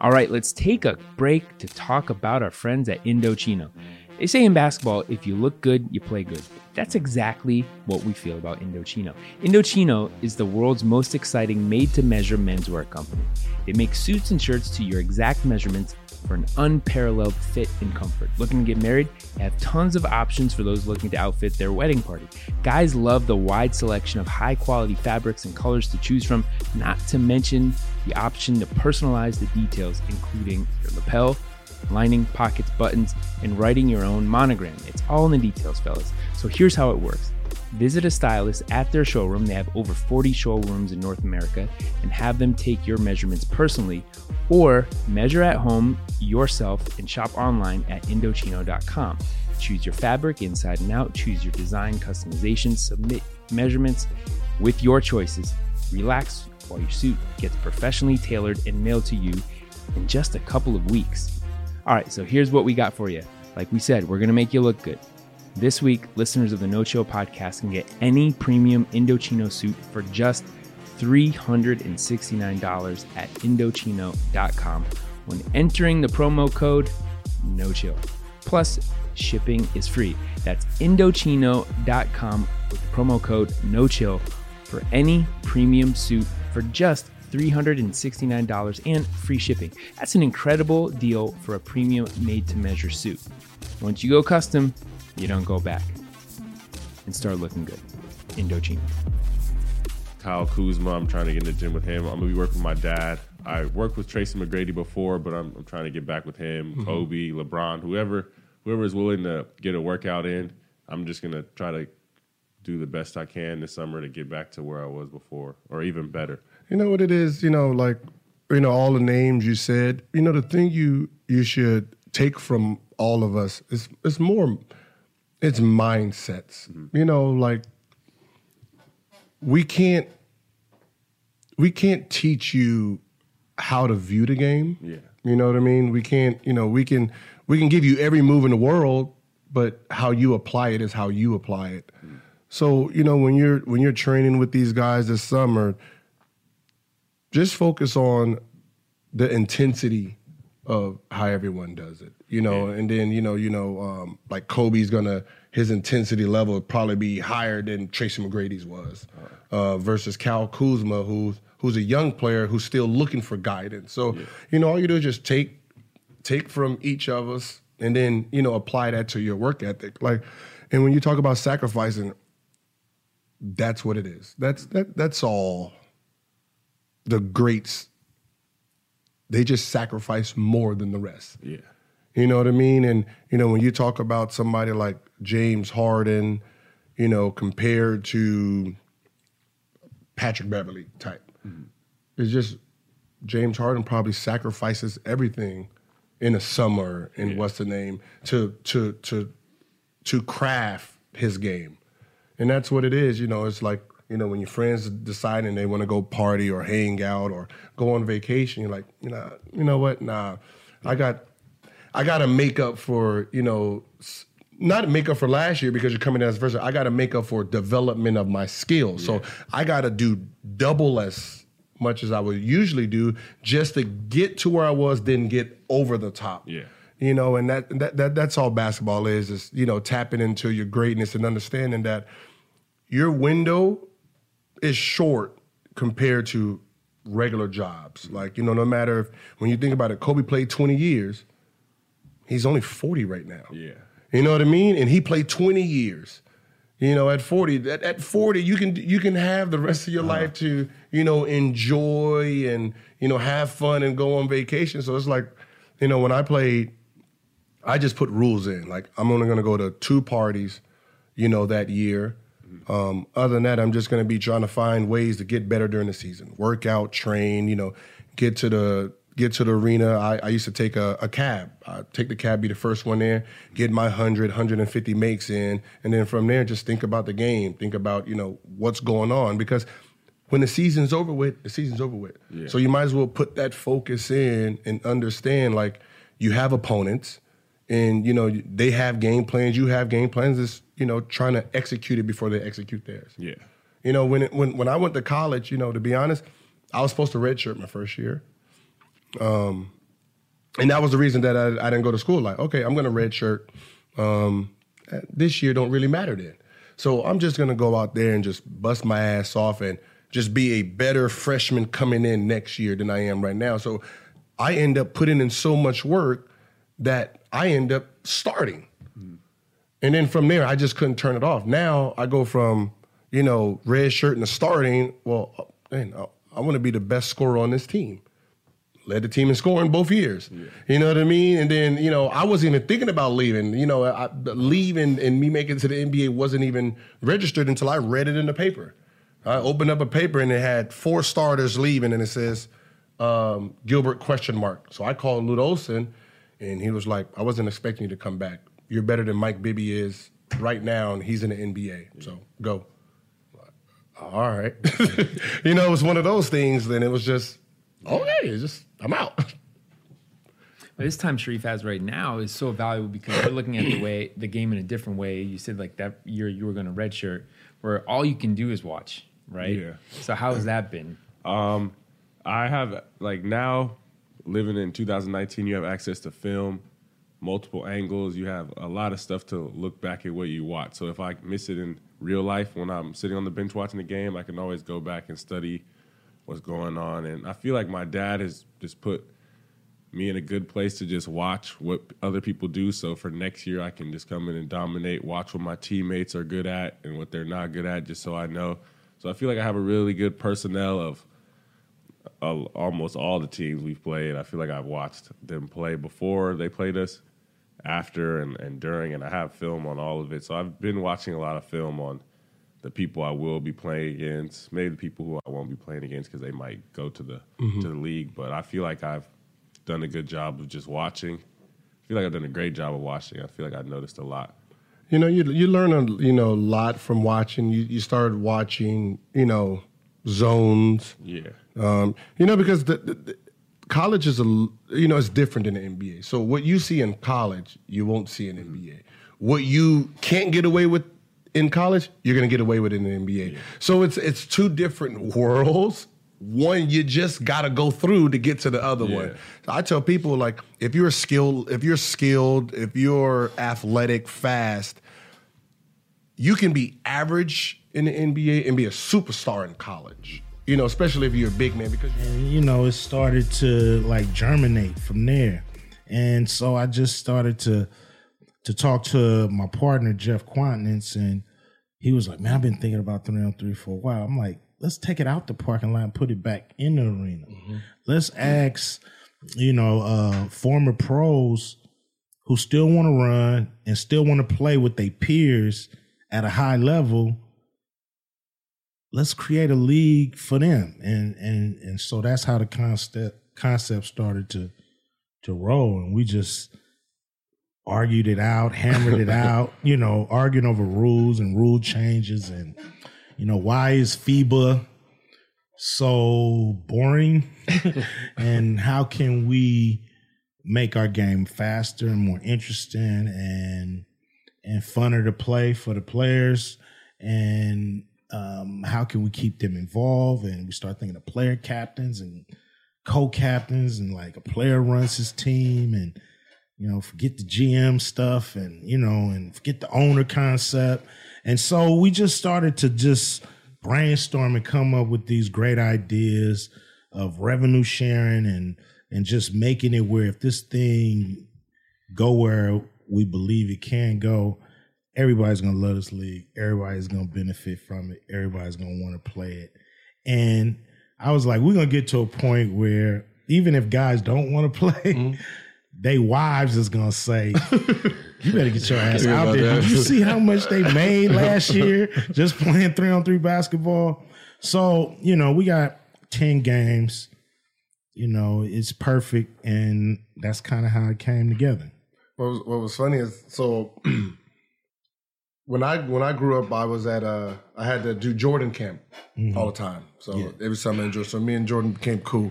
All right, let's take a break to talk about our friends at Indochino. They say in basketball, if you look good, you play good. That's exactly what we feel about Indochino. Indochino is the world's most exciting made to measure menswear company. They make suits and shirts to your exact measurements for an unparalleled fit and comfort. Looking to get married? They have tons of options for those looking to outfit their wedding party. Guys love the wide selection of high quality fabrics and colors to choose from, not to mention the option to personalize the details, including your lapel, lining, pockets, buttons, and writing your own monogram. It's all in the details, fellas. So here's how it works. Visit a stylist at their showroom. They have over 40 showrooms in North America and have them take your measurements personally or measure at home yourself and shop online at Indochino.com. Choose your fabric inside and out, choose your design customization, submit measurements with your choices. Relax while your suit gets professionally tailored and mailed to you in just a couple of weeks. All right, so here's what we got for you. Like we said, we're to make you look good. This week, listeners of the No Chill podcast can get any premium Indochino suit for just $369 at Indochino.com when entering the promo code No Chill. Plus, shipping is free. That's Indochino.com with the promo code No Chill for any premium suit for just $369 and free shipping. That's an incredible deal for a premium made to measure suit. Once you go custom, you don't go back and start looking good. Indochino. Kyle Kuzma. I'm trying to get in the gym with him. I'm gonna be working with my dad. I worked with Tracy McGrady before, but I'm, I'm trying to get back with him, mm-hmm. Kobe, LeBron, whoever whoever is willing to get a workout in. I'm just gonna try to do the best I can this summer to get back to where I was before, or even better. You know what it is, you know, like you know, all the names you said, you know, the thing you you should take from all of us is it's more it's mindsets. Mm-hmm. You know, like we can't we can't teach you how to view the game. Yeah. You know what I mean? We can't, you know, we can we can give you every move in the world, but how you apply it is how you apply it. Mm. So, you know, when you're when you're training with these guys this summer, just focus on the intensity of how everyone does it. You know, and then, you know, you know, um, like Kobe's gonna his intensity level would probably be higher than Tracy McGrady's was. Uh, versus Kyle Kuzma, who's who's a young player who's still looking for guidance. So, you know, all you do is just take take from each of us and then you know apply that to your work ethic like and when you talk about sacrificing that's what it is that's that that's all the greats they just sacrifice more than the rest Yeah. You know what I mean? And you know, when you talk about somebody like James Harden, you know, compared to Patrick Beverley type, mm-hmm. it's just James Harden probably sacrifices everything in the summer and what's the name to to to to craft his game. And that's what it is, you know, it's like, you know, when your friends decide and they want to go party or hang out or go on vacation, you're like, you know, you know what? Nah. I got I got to make up for, you know, not make up for last year because you're coming in as first. I got to make up for development of my skills. So I got to do double as much as I would usually do just to get to where I was, then get over the top. Yeah. You know, and that, that that that's all basketball is is you know tapping into your greatness and understanding that your window is short compared to regular jobs. Like you know, no matter if when you think about it, Kobe played 20 years. He's only 40 right now. Yeah. You know what I mean? And he played 20 years. You know, at 40, at, at 40, you can you can have the rest of your life to, you know, enjoy and, you know, have fun and go on vacation. So it's like, you know, when I played, I just put rules in. Like I'm only gonna go to two parties, you know, that year. Um, other than that, I'm just gonna be trying to find ways to get better during the season. Work out, train, you know, get to the get to the arena. I, I used to take a, a cab. I take the cab, be the first one there, get my 100, 150 makes in, and then from there, just think about the game. Think about, you know, what's going on. Because when the season's over with, the season's over with. So you might as well put that focus in and understand, like, you have opponents and, you know, they have game plans, you have game plans. It's, you know, trying to execute it before they execute theirs. Yeah. You know, when it, when when I went to college, you know, to be honest, I was supposed to redshirt my first year, um, and that was the reason that I, I didn't go to school. Like, okay, I'm going to redshirt. Um, uh, this year don't really matter then, so I'm just going to go out there and just bust my ass off and just be a better freshman coming in next year than I am right now. So I end up putting in so much work that I end up starting. And then from there, I just couldn't turn it off. Now I go from, you know, red shirt and starting. Well, uh, man, I, I want to be the best scorer on this team. Led the team in scoring both years. You know what I mean? And then, you know, I wasn't even thinking about leaving. You know, I, leaving and me making it to the NBA wasn't even registered until I read it in the paper. I opened up a paper and it had four starters leaving, and it says um, Gilbert question mark. So I called Lute Olson, and he was like, "I wasn't expecting you to come back. You're better than Mike Bibby is right now, and he's in the NBA. So go." All right, *laughs* you know, it was one of those things. Then it was just okay. It's just I'm out. But this time Shareef has right now is so valuable because we're looking at the way the game in a different way. You said like that year you were going to redshirt, where all you can do is watch, right? Yeah. So how has that been? Um, I have like now living in 2019, you have access to film, multiple angles. You have a lot of stuff to look back at what you watch. So if I miss it in real life when I'm sitting on the bench watching the game, I can always go back and study what's going on. And I feel like my dad has just put me in a good place to just watch what other people do. So for next year, I can just come in and dominate, watch what my teammates are good at and what they're not good at, just so I know. So I feel like I have a really good personnel of uh, almost all the teams we've played. I feel like I've watched them play before they played us, after, and, and during, and I have film on all of it. So I've been watching a lot of film on the people I will be playing against, maybe the people who I won't be playing against because they might go to the Mm-hmm. to the league. But I feel like I've done a good job of just watching. I feel like I've done a great job of watching. I feel like I've noticed a lot. You know, you you learn a you know a lot from watching. You you started watching, you know, zones. Yeah. Um, you know, because the, the, the college is a you know it's different than the NBA. So what you see in college, you won't see in NBA. What you can't get away with in college, you're gonna get away with it in the NBA. So it's it's two different *laughs* worlds. One you just gotta go through to get to the other one. So I tell people like if you're skilled, if you're skilled, if you're athletic, fast, you can be average in the NBA and be a superstar in college. You know, especially if you're a big man because and you know it started to like germinate from there and so i just started to to talk to my partner jeff Kwatinetz and he was like man i've been thinking about three on three for a while. I'm like let's take it out the parking lot and put it back in the arena. Let's ask you know uh former pros who still want to run and still want to play with their peers at a high level let's create a league for them. And and and so that's how the concept concept started to to roll. And we just argued it out hammered it *laughs* out you know arguing over rules and rule changes and you know why is FIBA so boring? *laughs* And how can we make our game faster and more interesting and and funner to play for the players? And um, how can we keep them involved? And we start thinking of player captains and co-captains and like a player runs his team and you know forget the gm stuff and you know and forget the owner concept and so we just started to just brainstorm and come up with these great ideas of revenue sharing and and just making it where if this thing go where we believe it can go everybody's gonna love this league. Everybody's gonna benefit from it. Everybody's gonna want to play it. And I was like, we're gonna get to a point where even if guys don't want to *laughs* play, mm-hmm. They wives is gonna say, *laughs* "You better get your ass out there." Did you see how much they made last year just playing three on three basketball? So you know, we got ten games. You know, it's perfect, and that's kind of how it came together. What was, what was funny is so *clears throat* when I when I grew up, I was at uh I had to do Jordan camp all the time. So every summer in Jordan. So me and Jordan became cool.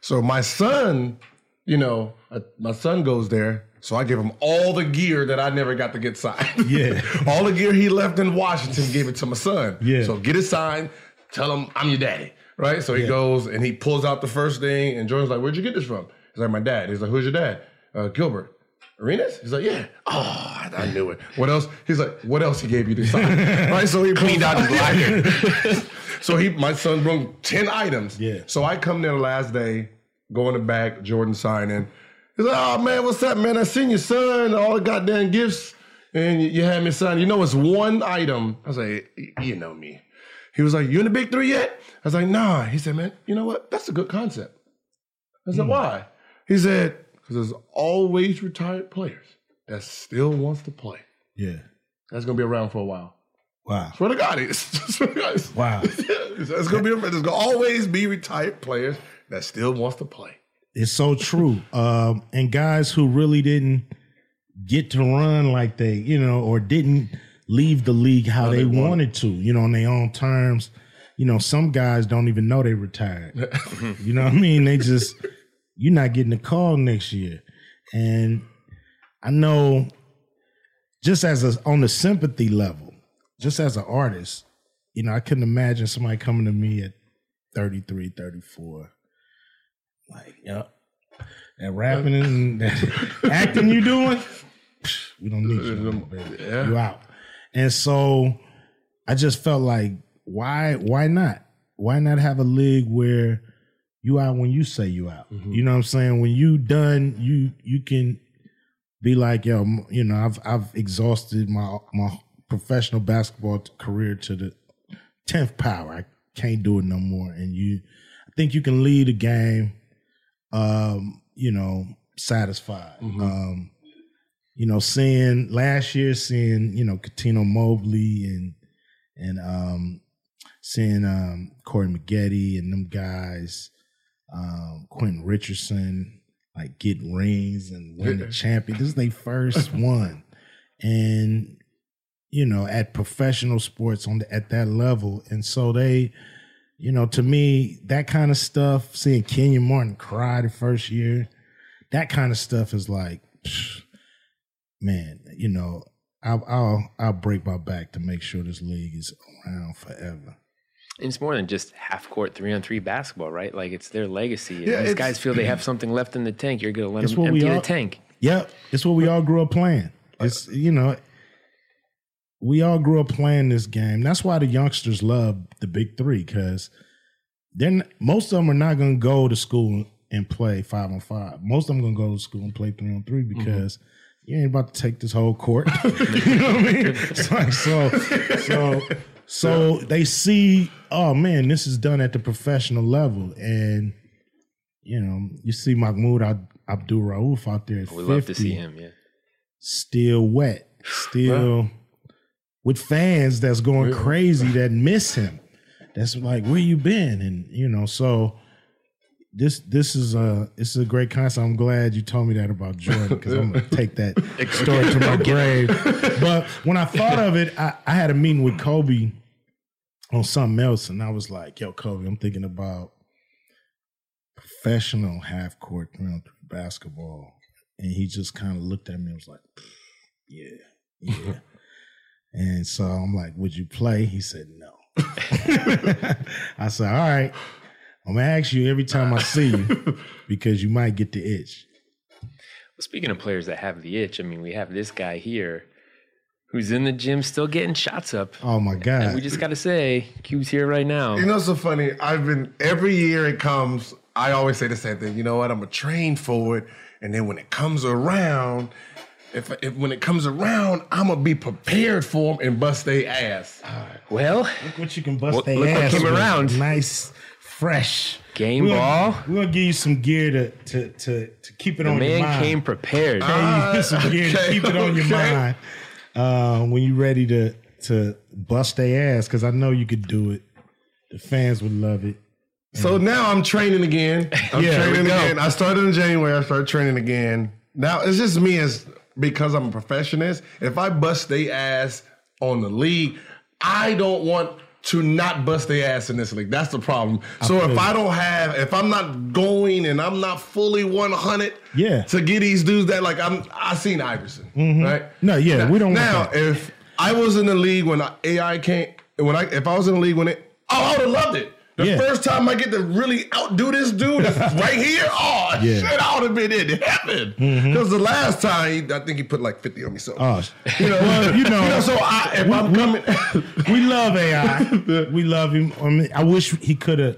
So my son, you know, uh, my son goes there. So I give him all the gear that I never got to get signed. *laughs* Yeah. all the gear he left in Washington, gave it to my son. Yeah. So get it signed. Tell him I'm your daddy. Right. So he Yeah. goes and he pulls out the first thing, and Jordan's like, "Where'd you get this from?" He's like, "My dad." He's like, "Who's your dad?" Uh, Gilbert. Arenas? He's like, yeah. Oh, I, knew it. What else? He's like, what else he gave you to sign? *laughs* right? So he cleaned out his *laughs* locker. so he, my son brought 10 items. Yeah. So I come there the last day, go in the back, Jordan signing. He's like, oh man, what's up, man? I seen your son, all the goddamn gifts, and you, you had me sign. You know, it's one item. I was like, you know me. He was like, you in the big three yet? I was like, nah. He said, man, you know what? That's a good concept. I said, hmm. why? He said, because there's always retired players that still wants to play. Yeah. That's gonna be around for a while. Wow. Swear to God, it is. *laughs* Swear to God, it's- Wow. *laughs* It's gonna be. There's gonna always be retired players that still wants to play. It's so true. *laughs* Um, and guys who really didn't get to run like they, you know, or didn't leave the league how, they, wanted to, you know, on their own terms. You know, some guys don't even know they retired. *laughs* you know what I mean? They just, you're not getting a call next year. And I know just as a, on the sympathy level, just as an artist, you know, I couldn't imagine somebody coming to me at 33, 34 like, yep. That rapping and that *laughs* acting you doing, we don't need you, no more, baby. You out. And so I just felt like, why, why not? Why not have a league where you out when you say you out. Mm-hmm. You know what I'm saying? When you done, you you can be like, yo, you know, I've I've exhausted my my professional basketball career to the tenth power. I can't do it no more. And you, I think you can lead a game, um, you know, satisfied. Um, you know, seeing last year, seeing you know Cuttino Mobley and and um, seeing um, Corey Maggette and them guys, um, Quentin Richardson, like get rings and win the champion. This is their first *laughs* one, and you know, at professional sports on the, at that level, and so they, you know, to me, that kind of stuff. Seeing Kenyon Martin cry the first year, that kind of stuff is like, psh, man, you know, I'll, I'll I'll break my back to make sure this league is around forever. And it's more than just half court three on three basketball, right? Like it's their legacy. Yeah, these guys feel they have something left in the tank. You're going to let them empty the tank. Yep, it's what we all grew up playing. It's you know, we all grew up playing this game. That's why the youngsters love the big three because then most of them are not going to go to school and play five on five. Most of them going to go to school and play three on three mm-hmm. because you ain't about to take this whole court. *laughs* you know what I mean? *laughs* It's like so, so, so they see, oh man, this is done at the professional level, and you know, you see Mahmoud Abdul Rauf out there at We 50, love to see him. Yeah. still wet, still with fans that's going crazy that miss him. That's like, where you been? And you know, so this this is a it's a great concept. I'm glad you told me that about Jordan because I'm gonna *laughs* take that story to my grave. But when I thought of it, I, I had a meeting with Kobe on something else, and I was like, "Yo, Kobe, I'm thinking about professional half court three on three basketball," and he just kind of looked at me and was like, *sniffs* "Yeah, yeah." And so I'm like, "Would you play?" He said, "No." *laughs* I said, "All right." I'm gonna ask you every time I see you *laughs* because you might get the itch. Well, speaking of players that have the itch, I mean, we have this guy here who's in the gym still getting shots up. Oh my And god! we just got to say, Q's here right now. You know, so funny. I've been every year it comes. I always say the same thing. You know what? I'm gonna train for it, and then when it comes around, if, if when it comes around, I'm gonna be prepared for them and bust their ass. well, Look what you can bust Look- their look what came around. Nice, fresh Game We're ball. gonna- We're gonna give you some gear to to to, to keep it the on your mind. man came prepared. Hey, you some gear to keep it on your mind uh, when you ready to to bust their ass because I know you could do it. The fans would love it. So now I'm training again. I'm Yeah, training go. again. I started in January. I started training again. Now it's just me as because I'm a perfectionist. If I bust their ass on the league, I don't want to not bust their ass in this league. That's the problem. So feel if I don't have, if I'm not going and I'm not fully 100, Yeah. to get these dudes that like I'm, I seen Iverson, right? Mm-hmm. No, yeah, we don't want Now, if I was in the league when I- AI came, when I if I was in the league when it, oh, I would have loved it. The Yeah. first time I get to really outdo this dude is *laughs* right here. Oh Yeah. Mm-hmm. shit, I would have been in heaven. Because the last time he, I think he put like fifty on me. So Oh, you know, well, you know, *laughs* so I, if I'm coming, *laughs* we love AI. we love him. I mean, I wish he could have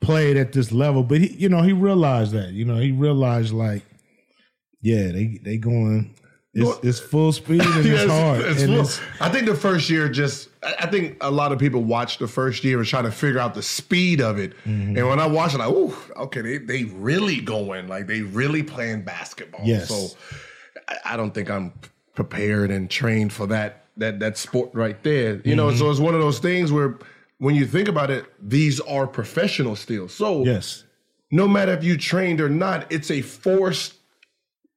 played at this level, but he, you know, he realized that. You know, he realized like, yeah, they they going. It's, it's full speed and *laughs* Yeah, it's hard. it's and it's, I think the first year just. I think a lot of people watch the first year and try to figure out the speed of it. Mm-hmm. And when I watch it, like, ooh, okay, they they really going like they really playing basketball. Yes. So I, I don't think I'm prepared and trained for that that that sport right there. You know, Mm-hmm. so it's one of those things where when you think about it, these are professional still. So yes, no matter if you trained or not, it's a forced.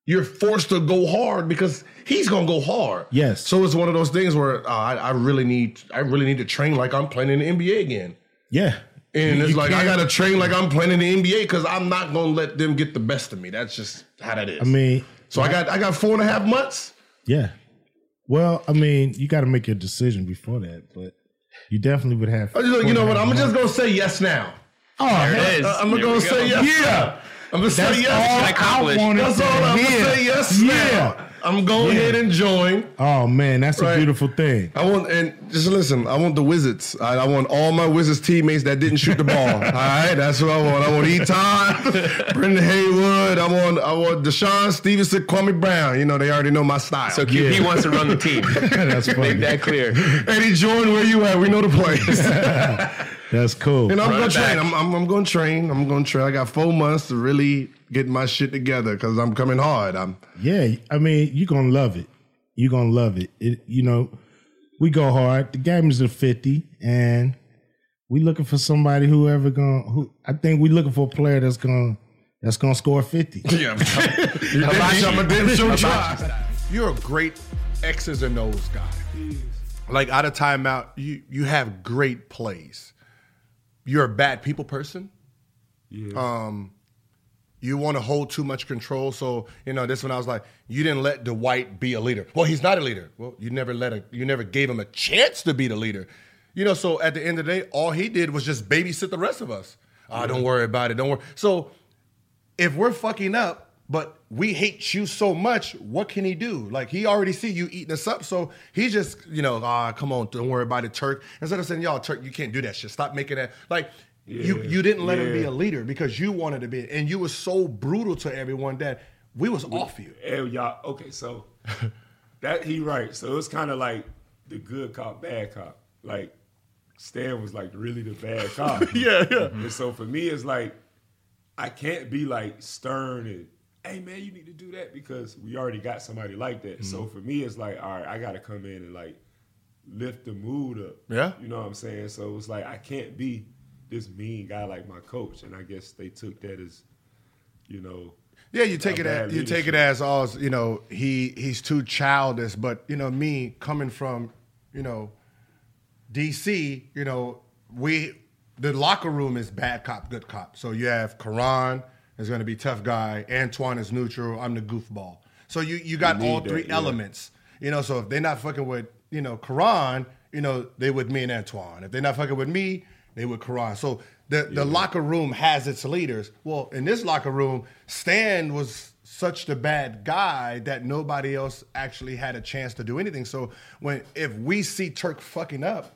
You're forced to go hard because he's gonna go hard. Yes. So it's one of those things where uh, I, I really need, I really need to train like I'm playing in the NBA again. yeah. And You- it's you like I can't- gotta train like I'm playing in the NBA because I'm not gonna let them get the best of me. That's just how that is. I mean, so I got, I got four and a half months. yeah. Well, I mean, you got to make your decision before that, but you definitely would have. I just- you know what? I'm just gonna say yes now. Oh, There it hell, is. Uh, I'm There gonna we say yes. Yeah. I'm gonna say yes. all I wanted That's to all I'm gonna hear. say yes Yeah. now. I'm going ahead and join. Oh man, that's Right. a beautiful thing. I want and just listen. I want the Wizards. I, I want all my Wizards teammates that didn't shoot the ball. *laughs* all right, that's what I want. I want Etan, *laughs* Brendan Haywood. I want I want DeShawn Stevenson, Kwame Brown. You know they already know my style. So QP wants to run the team. *laughs* That's funny. Make that clear. Eddie Jordan, where you at? We know the place. That's cool. And I'm Run gonna train. I'm, I'm, I'm gonna train. I'm gonna train. I got four months to really get my shit together because I'm coming hard. I'm Yeah, I mean, you're gonna love it. You're gonna love it. it. You know, we go hard. The game is a 50, and we looking for somebody who ever gonna who I think we looking for a player that's gonna that's gonna score 50. *laughs* yeah. I'm a damn sure try. You're a great X's and O's guy. Like out of timeout, you you have great plays. You're a bad people person. Um, you want to hold too much control. So you know this when I was like, you didn't let Dwight be a leader. Well, he's not a leader. Well, you never let a you never gave him a chance to be the leader. You know, so at the end of the day, all he did was just babysit the rest of us. Ah, don't worry about it. Don't worry. So if we're fucking up, but we hate you so much, what can he do? Like he already see you eating us up, so he just, you know, ah, come on, don't worry about it, Turk. Instead of saying, y'all, Turk, you can't do that shit. Stop making that. Like you, you didn't let him be a leader because you wanted to be, and you were so brutal to everyone that we was off you. Hey, y'all. Okay, so *laughs* that he right. So it's kind of like the good cop, bad cop. Like Stan was like really the bad *laughs* cop. Yeah, yeah. And so for me, it's like I can't be like stern and hey man, you need to do that because we already got somebody like that. So Mm-hmm. for me, it's like all right, I got to come in and like lift the mood up. Yeah. you know what I'm saying. So it's like I can't be this mean guy like my coach, and I guess they took that as you know. Yeah, you take it as you take it as all you know. He he's too childish, but you know me coming from you know DC. You know we the locker room is bad cop, good cop. So you have Caron is going to be tough guy. Antoine is neutral. I'm the goofball. So you you got You all that, three yeah. elements. You know, so if they're not fucking with you know Caron, you know they with me and Antoine. If they're not fucking with me, they with Caron. So the the locker room has its leaders. Well, in this locker room, Stan was such the bad guy that nobody else actually had a chance to do anything. So when if we see Turk fucking up,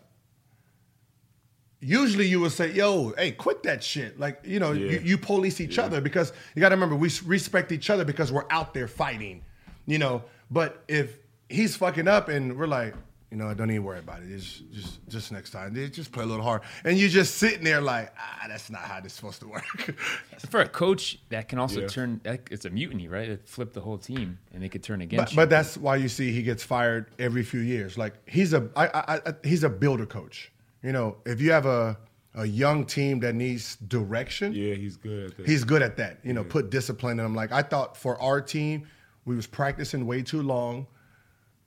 usually you would say, "Yo, hey, quit that shit." Like you know, you, Yeah. you police each other because you got to remember we respect each other because we're out there fighting. You know, but if he's fucking up and we're like, you know, I don't even worry about it. It's just just next time, Just- just play a little hard, and you're just sitting there like, ah, that's not how this is supposed to work. *laughs* For a coach, that can also Yeah. turn. that- It's a mutiny, right? It flipped the whole team, and they could turn But, against but you. that's why you see he gets fired every few years. Like he's a I, I, I, he's a builder coach. You know, if you have a a young team that needs direction, Yeah, he's good. At that. he's good at that. You know, put discipline in him. Like I thought for our team, we was practicing way too long.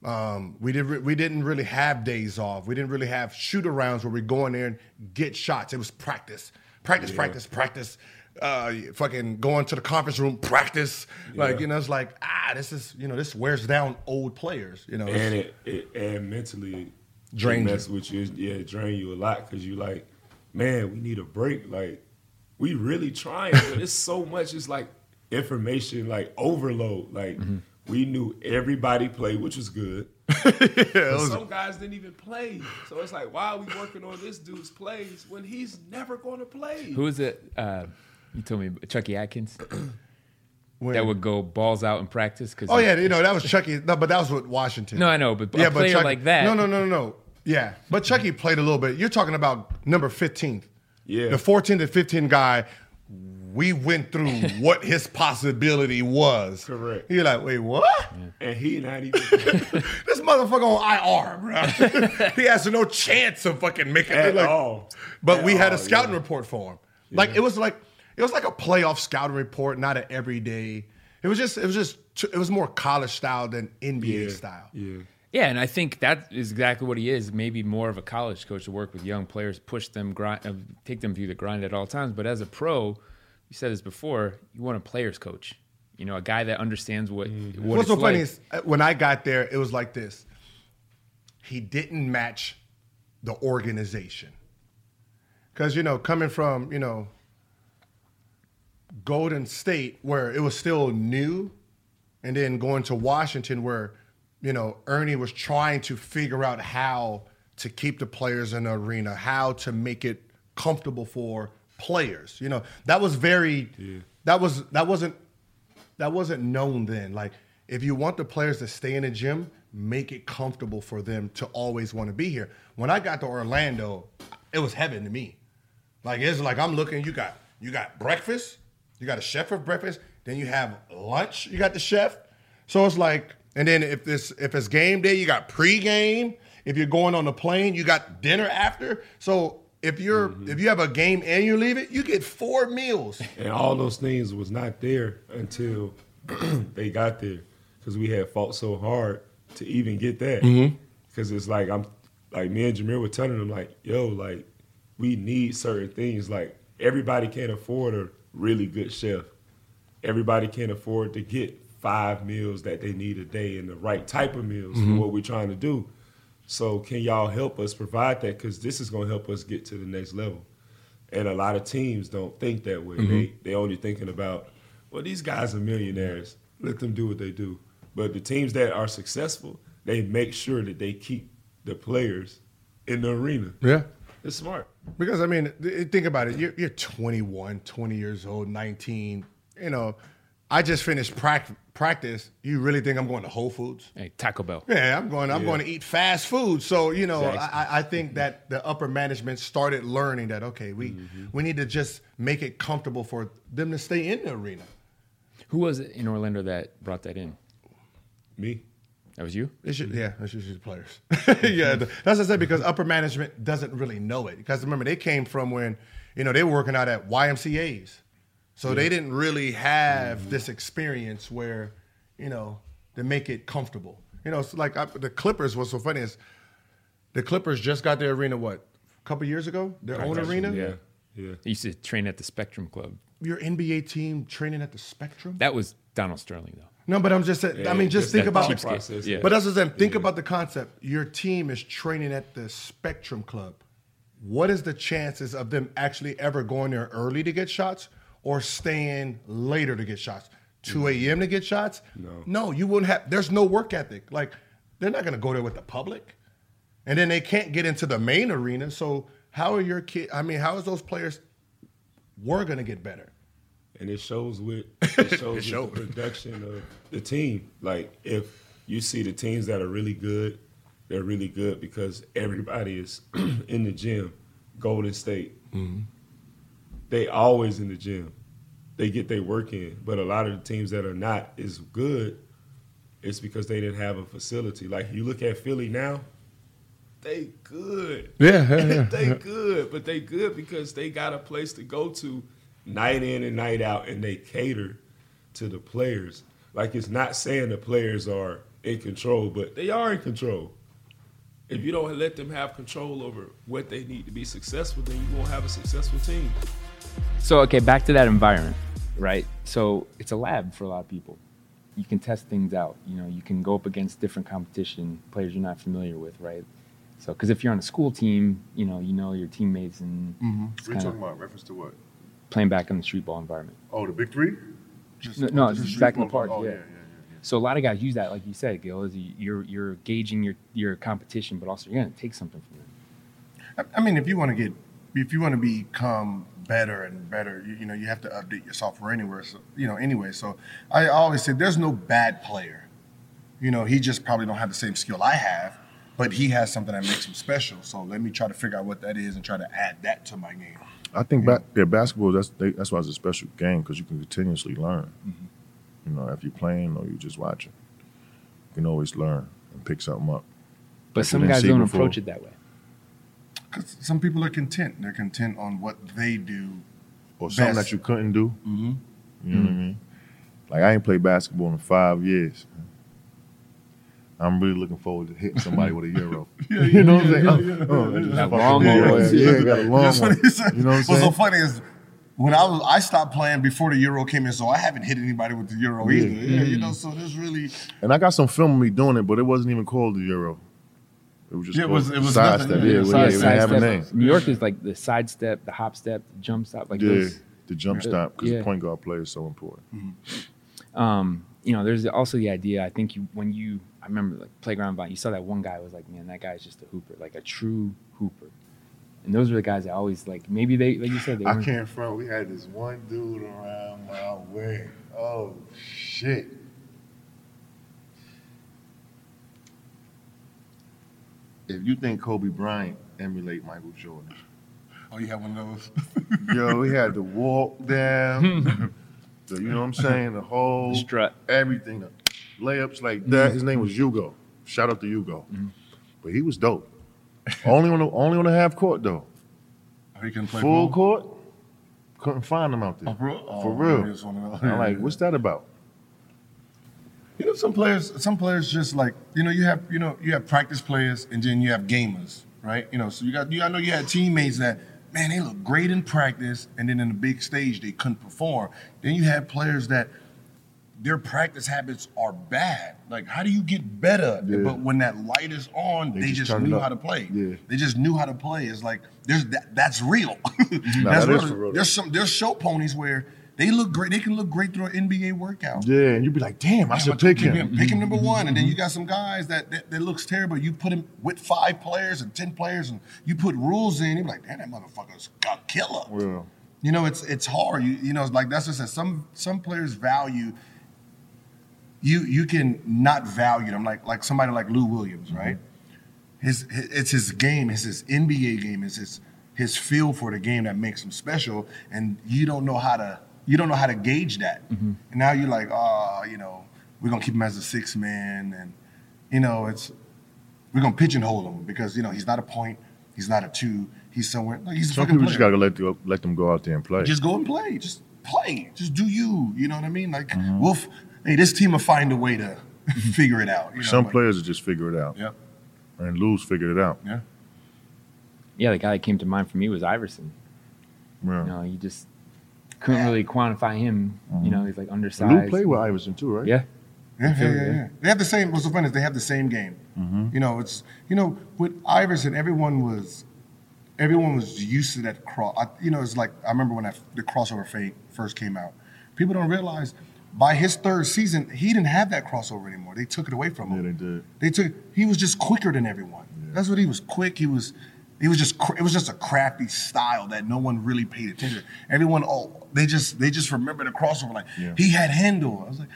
Um, we did re- we didn't really have days off. We didn't really have shoot arounds where we go in there and get shots. It was practice, practice, practice, practice. Uh, fucking going to the conference room, practice. Like you know, it's like ah, this is you know this wears down old players. You know, and it, it and mentally Drains it mess with you. Yeah, drain you a lot because you like, man, we need a break. Like, we really trying, but it's so much. It's like information, like overload. Like, we knew everybody played, which was good. *laughs* But some guys didn't even play, so it's like, why are we working on this dude's plays when he's never going to play? Who is it? Uh, you told me Chucky Atkins When- that would go balls out in practice. Cause Oh yeah, you know that was Chucky. No, but that was with Washington. No, I know, but a player Chucky- like that- No, no, no, no, no. Yeah, but Chucky mm. played a little bit. You're talking about number 15th. Yeah. The 14 to 15 guy. We went through *laughs* what his possibility was. Correct. You're like, wait, what? and he not even *laughs* This motherfucker on IR, bro. *laughs* he has no chance of fucking making at it. Like, all. But At we had a scouting yeah. report for him. Like it was like it was like a playoff scouting report, not an everyday. It was just it was just it was more college style than NBA Yeah. style. Yeah. Yeah, and I think that is exactly what he is. Maybe more of a college coach to work with young players, push them, grind, uh, take them through the grind at all times. But as a pro, you said this before, you want a players coach. You know, a guy that understands what what What's it's so like. funny is uh, when I got there, it was like this. He didn't match the organization. Because, you know, coming from, you know, Golden State, where it was still new, and then going to Washington where, you know, Ernie was trying to figure out how to keep the players in the arena, how to make it comfortable for players. You know, that was very that was that wasn't that wasn't known then. Like if you want the players to stay in the gym, make it comfortable for them to always want to be here. When I got to Orlando, it was heaven to me. Like it's like I'm looking. You got you got breakfast. You got a chef for breakfast. Then you have lunch. You got the chef. So it's like, and then if this if it's game day, you got pregame. If you're going on the plane, you got dinner after. So if you're mm-hmm. if you have a game and you leave it, you get four meals. And all those things was not there until *clears throat* they got there, because we had fought so hard to even get that. Mm-hmm. Because it's like I'm, like me and Jameer were telling them like, yo, like we need certain things. Like everybody can't afford a really good chef. Everybody can't afford to get five meals that they need a day and the right type of meals for mm-hmm. what we're trying to do. So can y'all help us provide that? Because this is going to help us get to the next level. And a lot of teams don't think that way. Mm-hmm. They they only thinking about, well, these guys are millionaires. Let them do what they do. But the teams that are successful, they make sure that they keep the players in the arena. Yeah. It's smart. Because I mean, think about it. You're, you're 21, 20 years old, 19. You know, I just finished prac- practice. You really think I'm going to Whole Foods? Hey, Taco Bell. Yeah, I'm going. I'm Yeah. going to eat fast food. So you know, Exactly. I, I think that the upper management started learning that okay, we mm-hmm. we need to just make it comfortable for them to stay in the arena. Who was it in Orlando that brought that in? Me. That was you. It should, yeah, it's usually the players. *laughs* Mm-hmm. yeah, th- that's what I said because upper management doesn't really know it. Because remember, they came from when you know they were working out at YMCA's, so they didn't really have this experience where you know to make it comfortable. You know, it's like I, the Clippers. What's so funny is the Clippers just got their arena what a couple years ago, their own arena. Yeah. Yeah. They used to train at the Spectrum Club. Your NBA team training at the Spectrum. That was Donald Sterling, though. No, but I'm just saying. I mean, just just think about the process. Yeah. But that's what I'm saying. Think about the concept. Your team is training at the Spectrum Club. What is the chances of them actually ever going there early to get shots or staying later to get shots? 2 a.m. to get shots? No. No, you wouldn't have. There's no work ethic. Like, they're not going to go there with the public. And then they can't get into the main arena. So, how are your kids? I mean, how is those players were going to get better? And it shows with *laughs* it shows with showed. the production of the team. Like if you see the teams that are really good, they're really good because everybody is *clears throat* in the gym. Golden State, mm-hmm. they always in the gym. They get their work in, but a lot of the teams that are not as good, it's because they didn't have a facility. Like you look at Philly now, they good. Yeah, yeah, yeah. *laughs* they good, but they good because they got a place to go to night in and night out, and they cater to the players. Like it's not saying the players are in control, but they are in control. If you don't let them have control over what they need to be successful, then you won't have a successful team. So, okay, back to that environment, right? So, it's a lab for a lot of people. You can test things out. You know, you can go up against different competition, players you're not familiar with, right? So, because if you're on a school team, you know, you know your teammates and mm-hmm. it's What are you talking about? Reference to what? Playing back in the street ball environment. Oh, the big three? No, no, Just just back in the park. Oh, yeah. yeah, yeah, So a lot of guys use that, like you said, Gil, is you- you're you're gauging your your competition, but also you're gonna take something from them. I I mean, if you want to get, if you want to become better and better, you, you know, you have to update your software anywhere. So, you know, anyway. So I always say there's no bad player. You know, he just probably don't have the same skill I have, but he has something that makes him special. So let me try to figure out what that is and try to add that to my game. I think ba- yeah, basketball. That's they, that's why it's a special game because you can continuously learn. Mm-hmm. You know, if you're playing or you're just watching, you can always learn and pick something up. But some guys don't before. approach it that way. Because some people are content. They're content on what they do. or something that you couldn't do. Mm-hmm. You know what I mm. mean? Like I ain't played basketball in five years. I'm really looking forward to hitting somebody with a euro. *laughs* *laughs* you know what I'm saying? Oh, oh, I just That fucking long one Yeah, got a long That's one. what. You know what I'm saying? What's so funny is when I was I stopped playing before the Euro came in, so I haven't hit anybody with the Euro Yeah. either. Yeah, you know, so there's really And I got some film of me doing it, but it wasn't even called the euro. It was just Yeah, it called was- it was sidestep. nothing, Yeah, yeah. it was- Side- yeah, it didn't have a name. New York is like the sidestep, the hop step, the jump stop, like Yeah, those. the jump stop because Yeah. the point guard play is so important. Um, you know, there's also the idea. I think you when you I remember like playground vine, you saw that one guy was like, man, that guy's just a hooper, like a true hooper. And those were the guys that always like maybe they like you said they I weren't can't front. We had this one dude around my way. Oh shit. If you think Kobe Bryant emulate Michael Jordan, Oh, you have one of those. *laughs* yo, we had to walk down. *laughs* the, you know what I'm saying? The whole strut. everything, the layups like that. Mm-hmm. His name was Hugo. Shout out to Hugo. Mm-hmm. But he was dope. only on the only on the half court though. Oh, he can play Full ball? court, couldn't find him out there. Oh, oh for real? For Oh, real. maybe it's one of those. I'm like, what's that about? You know, some players, some players just like you know, you have you know, you have practice players, and then you have gamers, right? You know, so you got you. I know you had teammates that man, they look great in practice, and then in the big stage they couldn't perform. Then you have players that their practice habits are bad. Like, how do you get better? Yeah. But when that light is on, They they, just just, knew how to play. Yeah. They just knew how to play. It's like there's that, that's real. *laughs* Nah, that's that is real. real. There's some there's show ponies where they look great. They can look great through an NBA workout. Yeah, and you'd be like, damn, I Yeah, should pick pick him. Pick him number mm-hmm. one, and then mm-hmm. you got some guys that, that that looks terrible. You put him with five players and ten players, and you put rules in. You're like, damn, that motherfucker's a killer. Well, You know, it's it's hard. You you know, it's like that's what I said. Some some players value. You you can not value them like like somebody like Lou Williams, mm-hmm. right? His, his it's his game, it's his NBA game, it's his his feel for the game that makes him special, and you don't know how to you don't know how to gauge that. Mm-hmm. And now you're like, oh, you know, we're gonna keep him as a six man, and you know, it's we're gonna pigeonhole him because you know he's not a point, he's not a two, he's somewhere. Like, he's some people player. just gotta let go, let them go out there and play. Just go and play. Just play. Just do you. You know what I mean? Like, Mm-hmm. we'll. F- hey, this team will find a way to mm-hmm. figure it out. You know? some like- players will just figure it out. Yep. And Lou's figured it out. Yeah. Yeah, the guy that came to mind for me was Iverson. Yeah. You know, you just couldn't really quantify him. You mm-hmm. know, he's like undersized. Lou played with Iverson too, right? Yeah. Yeah, yeah, yeah, yeah. yeah. They have the same. What's so funny is they have the same game. Mm-hmm. You know, it's you know with Iverson, everyone was, everyone was used to that cross. I, you know, it's like I remember when that, the crossover fade first came out. People don't realize by his third season he didn't have that crossover anymore. They took it away from him. Yeah, they did. They took. He was just quicker than everyone. Yeah. That's what he was. Quick. He was. He was just. It was just a crafty style that no one really paid attention. Everyone. Oh, they just. They just remember the crossover. Like Yeah. he had handle. I was like,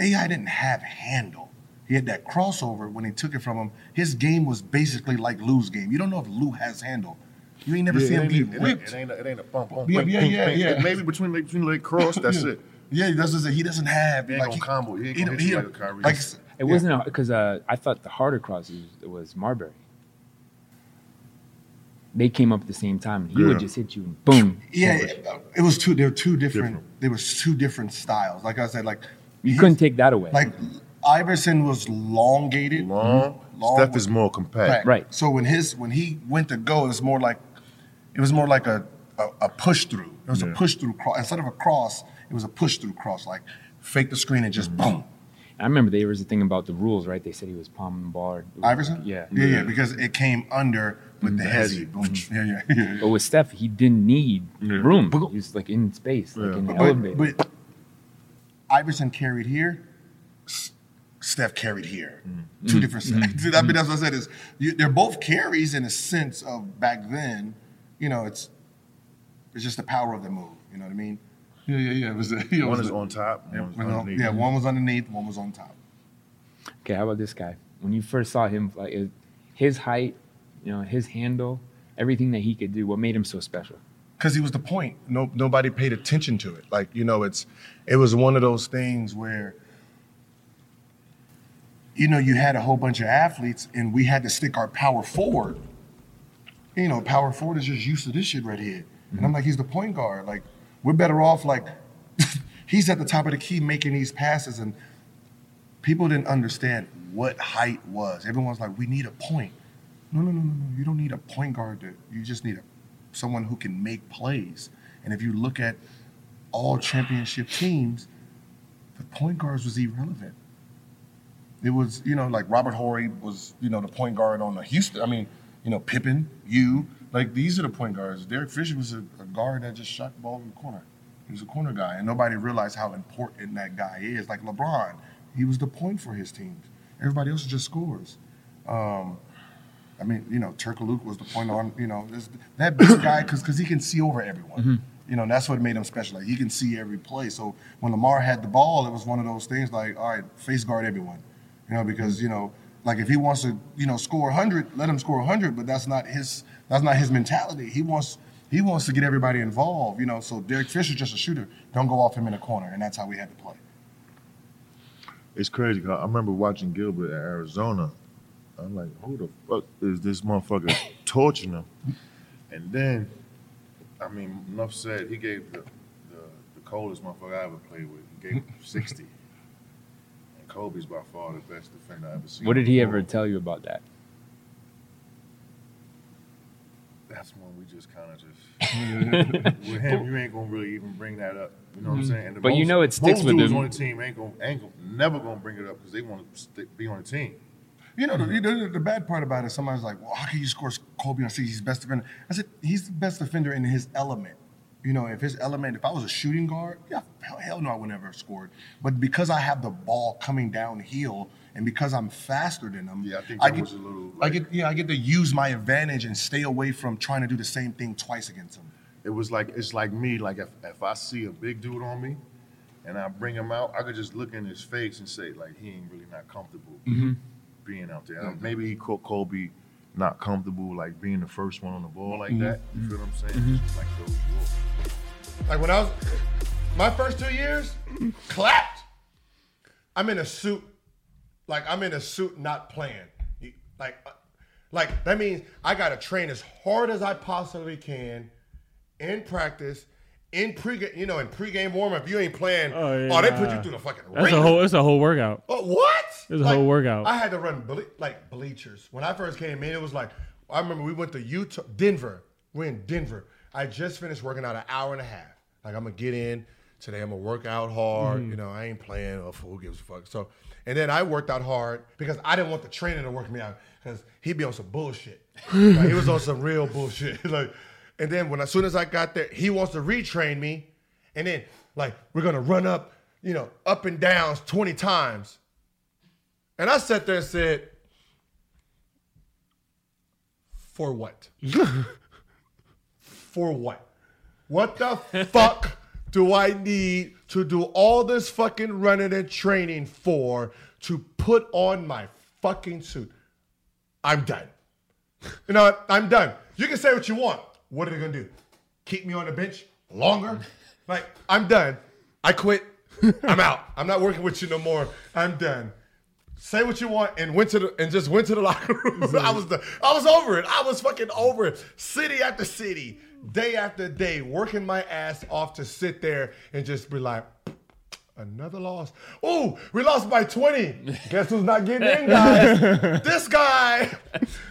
AI didn't have handle. He had that crossover when they took it from him. His game was basically like Lou's game. You don't know if Lou has handle. You ain't never Yeah, seen him be ripped. it, ain't a, it ain't a bump. bump, Yeah, yeah, yeah, yeah. Maybe between leg, between leg cross, that's it. Yeah, that's just it. He doesn't have He ain't like gonna combo. He ain't gonna hit he- you like a Kyrie. like- It yeah. wasn't because uh, I thought the harder crosses was Marbury. They came up at the same time. He Yeah. would just hit you and boom. Yeah, it, it was two. They're two different. Different. There was two different styles. Like I said, like You couldn't take that away. Like Iverson was elongated. Long. Long Steph with- is more compact. Right. Right. So when his when he went to go, it was more like it was more like a a, a push through. It was Yeah. a push through cross instead of a cross. It was a push through cross. Like fake the screen and just mm-hmm. boom. I remember there was a thing about the rules, right? They said he was palming the ball. It was- Iverson. Yeah. Yeah, yeah. Because it came under with the mm-hmm. hezzy. Boom. Mm-hmm. Yeah, yeah, yeah. But with Steph, he didn't need room. He was like in space, like in the But, elevator. but Iverson carried here. Steph carried here. Two different sides. *laughs* I mean, that's what I said. Is you, they're both carries in a sense of back then. You know, it's it's just the power of the move. You know what I mean? Yeah, yeah, yeah. It was, *laughs* it One was is on top. yeah, one on- underneath. yeah, one was underneath, one was on top. okay, how about this guy? When you first saw him, like his height, you know, his handle, everything that he could do, what made him so special? because he was the point. No, nobody paid attention to it. Like you know, it's it was one of those things where you know you had a whole bunch of athletes, and we had to stick our power forward. You know, power forward is just used to this shit right here, and I'm mm-hmm. like, he's the point guard. Like we're better off like *laughs* he's at the top of the key making these passes, and people didn't understand what height was. Everyone's like, we need a point. No, no, no, no, no. You don't need a point guard. To, you just need a someone who can make plays. And if you look at all championship teams, the point guards was irrelevant. It was, you know, like Robert Horry was, you know, the point guard on the Houston. I mean, you know, Pippen, you, like these are the point guards. Derek Fisher was a, a guard that just shot the ball in the corner. He was a corner guy, and nobody realized how important that guy is. Like LeBron, he was the point for his teams. Everybody else just scores. Um, I mean, you know, Turkoglu was the point on, you know, this, that big guy because he can see over everyone. You know, that's what made him special. Like he can see every play. So when Lamar had the ball, it was one of those things like, all right, face guard everyone. You know, because you know, like if he wants to, you know, score 100, let him score 100. But that's not his. That's not his mentality. He wants. He wants to get everybody involved. You know, so Derek Fisher's just a shooter. Don't go off him in a corner, and that's how we had to play. It's crazy. I remember watching Gilbert at Arizona. I'm like, who the fuck is this motherfucker *laughs* torturing him? And then, I mean, enough said. He gave the the, the coldest motherfucker I ever played with. He gave him 60. Kobe's by far the best defender I ever seen. What did he ever tell you about that? That's when we just kind of just *laughs* with him. You ain't gonna really even bring that up. You know what I'm mm-hmm. saying? And the But you know it sticks most with dudes him. on the team ain't gonna ain't gonna never gonna bring it up because they want to be on the team. You know, the, mm-hmm. the, the bad part about it, somebody's like, well, how can you score Kobe on 60? He's best defender. I said, he's the best defender in his element. You know, if his element, if I was a shooting guard, yeah, hell, hell no, I would never have scored. But because I have the ball coming downhill and because I'm faster than him, Yeah, I think I that get, was a little, I get, yeah, I get to use my advantage and stay away from trying to do the same thing twice against him. It was like it's like me. Like if, if I see a big dude on me, and I bring him out, I could just look in his face and say like he ain't really not comfortable mm-hmm. being out there. Mm-hmm. Maybe he caught Kobe not comfortable like being the first one on the ball like that. You feel what I'm saying? Just like those rules. Like when I was my first two years, *clears throat* clapped. I'm in a suit, like I'm in a suit, not playing. Like, uh, like that means I gotta train as hard as I possibly can in practice, in pregame. You know, in pregame warm up, you ain't playing. Oh, Oh, they put you through the fucking That's a whole. It's a whole workout. Oh, what? It's a whole workout. I had to run ble- like bleachers. When I first came in, it was like I remember we went to Utah, Denver. We're in Denver. I just finished working out an hour and a half. Like I'm gonna get in today. I'm gonna work out hard. Mm-hmm. You know, I ain't playing. Oh, who gives a fuck? So, and then I worked out hard because I didn't want the trainer to work me out because he'd be on some bullshit. *laughs* Like, he was on some real bullshit. *laughs* like, and then when as soon as I got there, he wants to retrain me, and then like we're gonna run up, you know, up and downs 20 times. And I sat there and said, For what? *laughs* For what? What the fuck do I need to do all this fucking running and training for to put on my fucking suit? I'm done. You know what? I'm done. You can say what you want. What are they gonna do? Keep me on the bench longer? *laughs* Like, I'm done. I quit. I'm out. I'm not working with you no more. I'm done. Say what you want and went to the and just went to the *laughs* locker room. Mm-hmm. I was the I was over it. I was fucking over it. City after city, day after day, working my ass off to sit there and just be like, another loss. Oh, we lost by 20. Guess who's not getting in, guys? *laughs* this guy.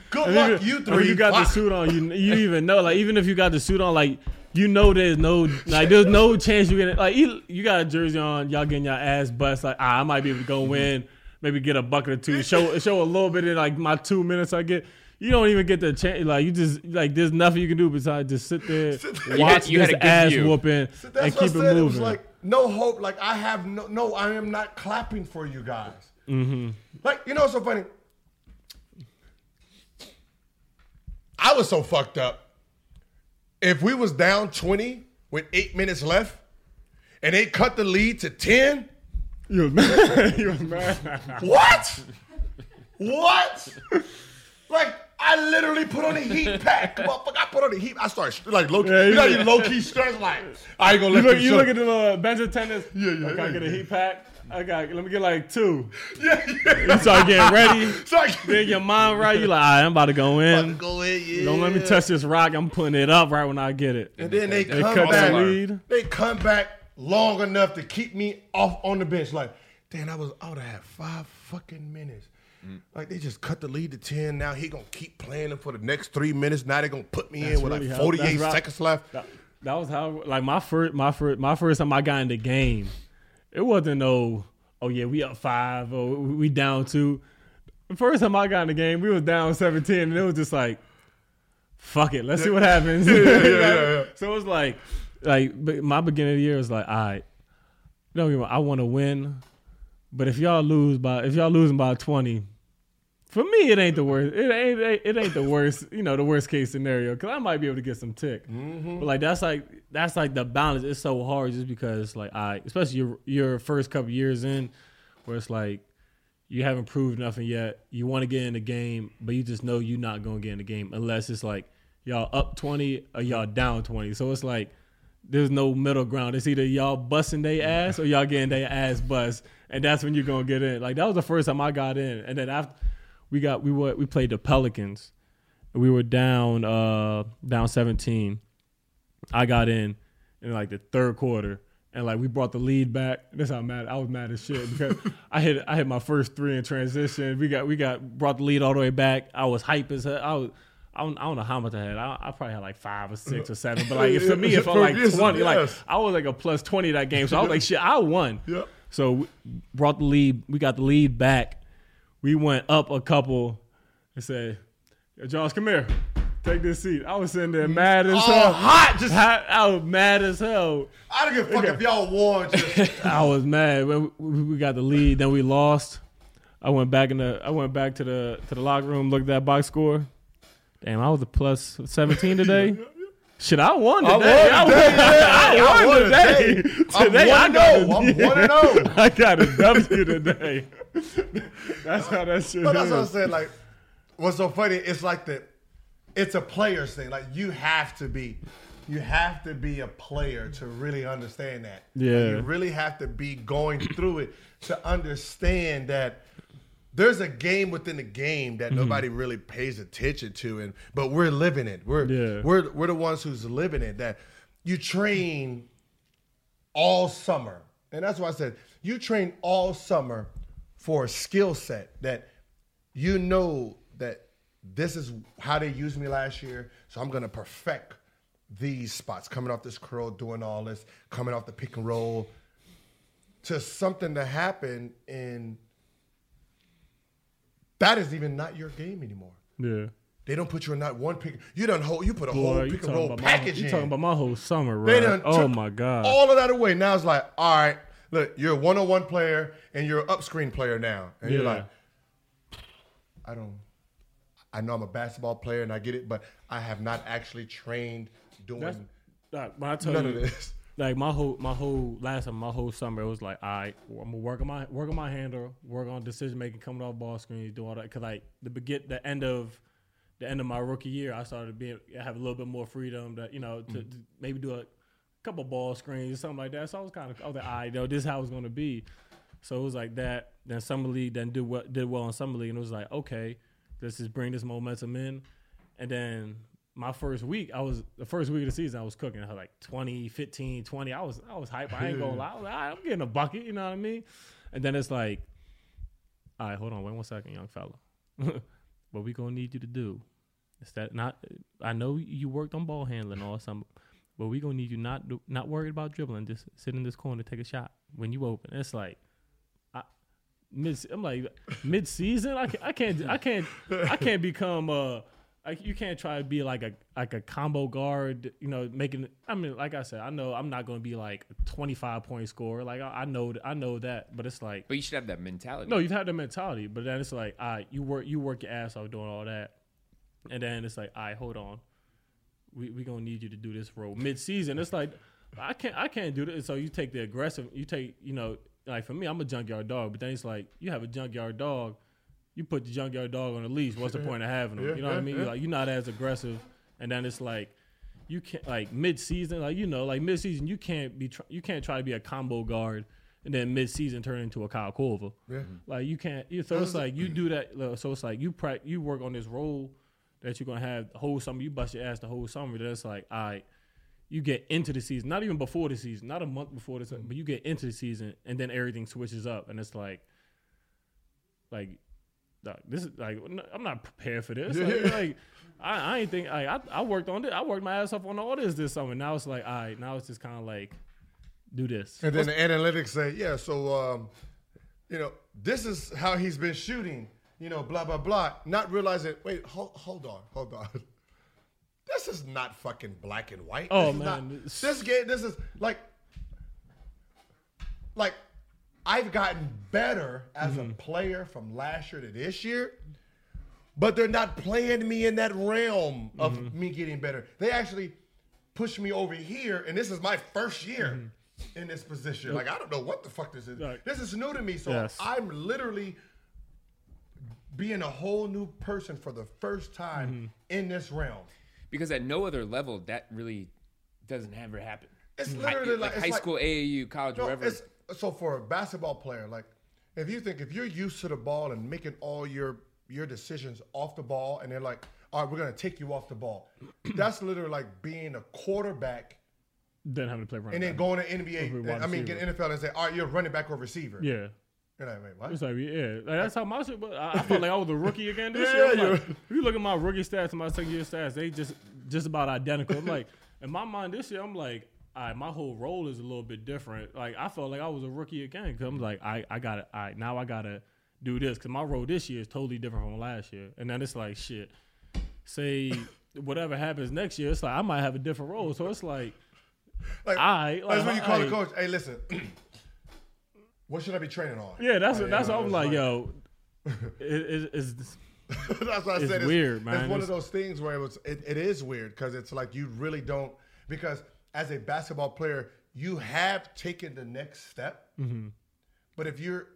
Good And luck, even- you when three. you got the suit on, you you *laughs* even know like even if you got the suit on, like you know there's no like there's no chance you get it. like you, you got a jersey on, y'all getting your ass bust. Like ah, I might be able to go win, maybe get a bucket or two, show show a little bit in like my two minutes I get. You don't even get the chance. Like you just like there's nothing you can do besides just sit there, watch You had- you had this a ass view. whooping, That's and what I keep it said. It was moving. like no hope. Like I have no, no. I am not clapping for you guys. Mm-hmm. Like you know what's so funny? I was so fucked up. If we was down twenty with eight minutes left, and they cut the lead to ten, you was mad. *laughs* you was mad. what? what? Like I literally put on a heat *laughs* pack. Motherfucker, I put on a heat. I started like low. Yeah, you know, yeah. you low key stress. Like I ain't gonna You look, you show- look at the uh, bench attendants. *laughs* Yeah, yeah, I gotta yeah, get a heat pack. I got. Let me get like two. *laughs* Yeah, yeah. You start getting ready. So I- Then your mind right. You like, all right, I'm about to go in. Go in, yeah. Don't let me touch this rock. I'm putting it up right when I get it. And then they, They come cut back. that lead. They come back long enough to keep me off on the bench. Like, damn, I was I would have had five fucking minutes. Mm. Like they just cut the lead to ten. Now he gonna keep playing them for the next three minutes. Now they gonna put me in with really like how- forty that's eight right. seconds left. That, that was how like my first my first my first time I got in the game. It wasn't no oh yeah we up five oh, or we down two. The first time I got in the game, we was down seventeen, and it was just like, fuck it, let's see what happens. yeah, yeah, yeah. *laughs* So it was like like my beginning of the year was like, all right, don't get me wrong, I want to win, but if y'all lose by if y'all losing by twenty, for me it ain't the worst. It ain't it ain't, the worst. You know the worst case scenario because I might be able to get some tick. Mm-hmm. But like that's like that's like the balance. It's so hard just because like I especially your your first couple years in, where it's like you haven't proved nothing yet. You want to get in the game, but you just know you're not going to get in the game unless it's like y'all up 20 or y'all down 20. So it's like there's no middle ground. It's either y'all busting their ass or y'all getting their ass bust, and that's when you're going to get in. Like that was the first time I got in, and then after we got we were we played the Pelicans, we were down uh down 17. I got in in like the third quarter. And like we brought the lead back. That's how mad I was mad as shit because *laughs* I hit I hit my first three in transition. We got we got brought the lead all the way back. I was hype as hell. I was I don't, I don't know how much I had. I, I probably had like five or six or seven. But like for *laughs* me, if I'm like twenty. Like. I was like a plus twenty that game. So I was like, shit, I won. Yep. So we brought the lead. We got the lead back. We went up a couple and said, Yo, Josh, come here. Take this seat. I was sitting there mad as Oh, hell. hot, just- hot. I was mad as hell. I don't give a fuck if y'all won. Just, *laughs* I was mad when we we got the lead. Then we lost. I went back in the. I went back to the to the locker room. Looked at that box score. Damn, I was a plus seventeen today. Shit, I won I today. won today, I won today. I'm Today, one I and got a- I'm *laughs* one and. I got a W today. That's how that shit But that's what I'm saying. Like, what's so funny? It's like the, it's a player's thing. Like you have to be, you have to be a player to really understand that. Like, Yeah. you really have to be going through it to understand that there's a game within the game that Mm-hmm. nobody really pays attention to, and but we're living it. We're Yeah. we're we're the ones who's living it. That you train all summer. And that's why I said you train all summer for a skill set that you know that this is how they used me last year. So I'm gonna perfect these spots coming off this curl, doing all this, coming off the pick and roll, to something to happen and that is even not your game anymore. Yeah. They don't put you in that one pick. You don't hold. You put a whole Boy, you pick and roll package you talking about my whole summer, They right? done Oh my god. All of that away. Now it's like, all right, look, you're a one-on-one player and you're an up-screen player now, and you're like, I don't. I know I'm a basketball player and I get it, but I have not actually trained doing That's like when I tell none you, of this. like my whole my whole last time my whole summer it was like all right I'm gonna work on my work on my handle work on decision making coming off ball screens do all that because like the begin the end of the end of my rookie year I started being have a little bit more freedom that you know to, Mm-hmm. to maybe do a couple ball screens or something like that so I was kind of I was like right yo this is how it's gonna be so it was like that then summer league then did well did well in summer league and it was like okay let's just bring this momentum in and then my first week, I was the first week of the season, I was cooking. I was like 20, 15, 20. I was I was hype. I ain't gonna lie. I was like, right, I'm getting a bucket, you know what I mean? And then it's like, all right, hold on, wait one second, young fella. *laughs* what we gonna need you to do is that not I know you worked on ball handling all summer, but we gonna need you not do, not worried about dribbling, just sit in this corner, take a shot when you open. It's like I, mid, I'm like mid season. I can't, I can't, I can't, I can't become uh like you can't try to be like a like a combo guard. You know, making. I mean, like I said, I know I'm not going to be like a 25 point scorer. Like I, I know, I know that. But it's like, But you should have that mentality. no, you've had the mentality, but then it's like, all right, you work, you work your ass off doing all that, and then it's like, all right, hold on, we we gonna need you to do this role mid season. It's like, I can't, I can't do this. So you take the aggressive, you take, you know, like for me, I'm a junkyard dog, but then it's like you have a junkyard dog, you put the junkyard dog on the leash. What's the point of having him? Yeah, you know what I mean? yeah. Like you're not as aggressive, and then it's like. You can't like mid season, like you know, like mid season, you can't be tr- you can't try to be a combo guard and then mid season turn into a Kyle Korver. Yeah. Like you can't. You, so it's like you do that. So it's like you pra- you work on this role that you're gonna have the whole summer. You bust your ass the whole summer. That's like, all right, you get into the season, not even before the season, not a month before this, but you get into the season, and then everything switches up, and it's like, like, this is like I'm not prepared for this. Like, *laughs* like, I, I ain't think like, I I worked on it. I worked my ass off on all this this summer. Now it's like, all right, now it's just kind of like, do this. And then the analytics say, yeah, so um, you know, this is how he's been shooting, you know, blah blah blah. Not realizing, wait, hold, hold on, hold on. *laughs* this is not fucking black and white. Oh, This is man. not- this game. This is like, like, I've gotten better as Mm-hmm. a player from last year to this year, but they're not playing me in that realm of Mm-hmm. me getting better. They actually push me over here, and this is my first year in this position. Like I don't know what the fuck this is. Mm-hmm. This is new to me, so Yes. I'm literally being a whole new person for the first time Mm-hmm. in this realm. Because at no other level that really doesn't ever happen. It's Hi- literally like, like, it's high like- school, AAU, college, No, wherever. so for a basketball player, like if you think if you're used to the ball and making all your your decisions off the ball, and they're like, all right, we're gonna take you off the ball. *clears throat* That's literally like being a quarterback Then having to play running and then back. going to NBA. I mean, get NFL and say, all right, you're running back or receiver. Yeah. You're like, wait, what? It's like, yeah, like, that's how my shit. But I, I felt like I was a rookie again this *laughs* Yeah, year. Like, if you look at my rookie stats and my second year stats, they just just about identical. I'm like, *laughs* in my mind this year, I'm like, all right, my whole role is a little bit different. Like I felt like I was a rookie again because I'm like, I I got to, all right, now I gotta do this because my role this year is totally different from last year. And then it's like, shit, say *laughs* whatever happens next year, it's like I might have a different role. So it's like, Like, I like, that's when you call the coach. Hey, listen, *clears throat* what should I be training on? Yeah, that's Oh, that's yeah, what I'm it's like, yo. *laughs* It, it, it's *laughs* That's why I It's said it's weird, man. It's one It's- of those things where it was. It, it is weird because it's like you really don't because as a basketball player, you have taken the next step, but if you're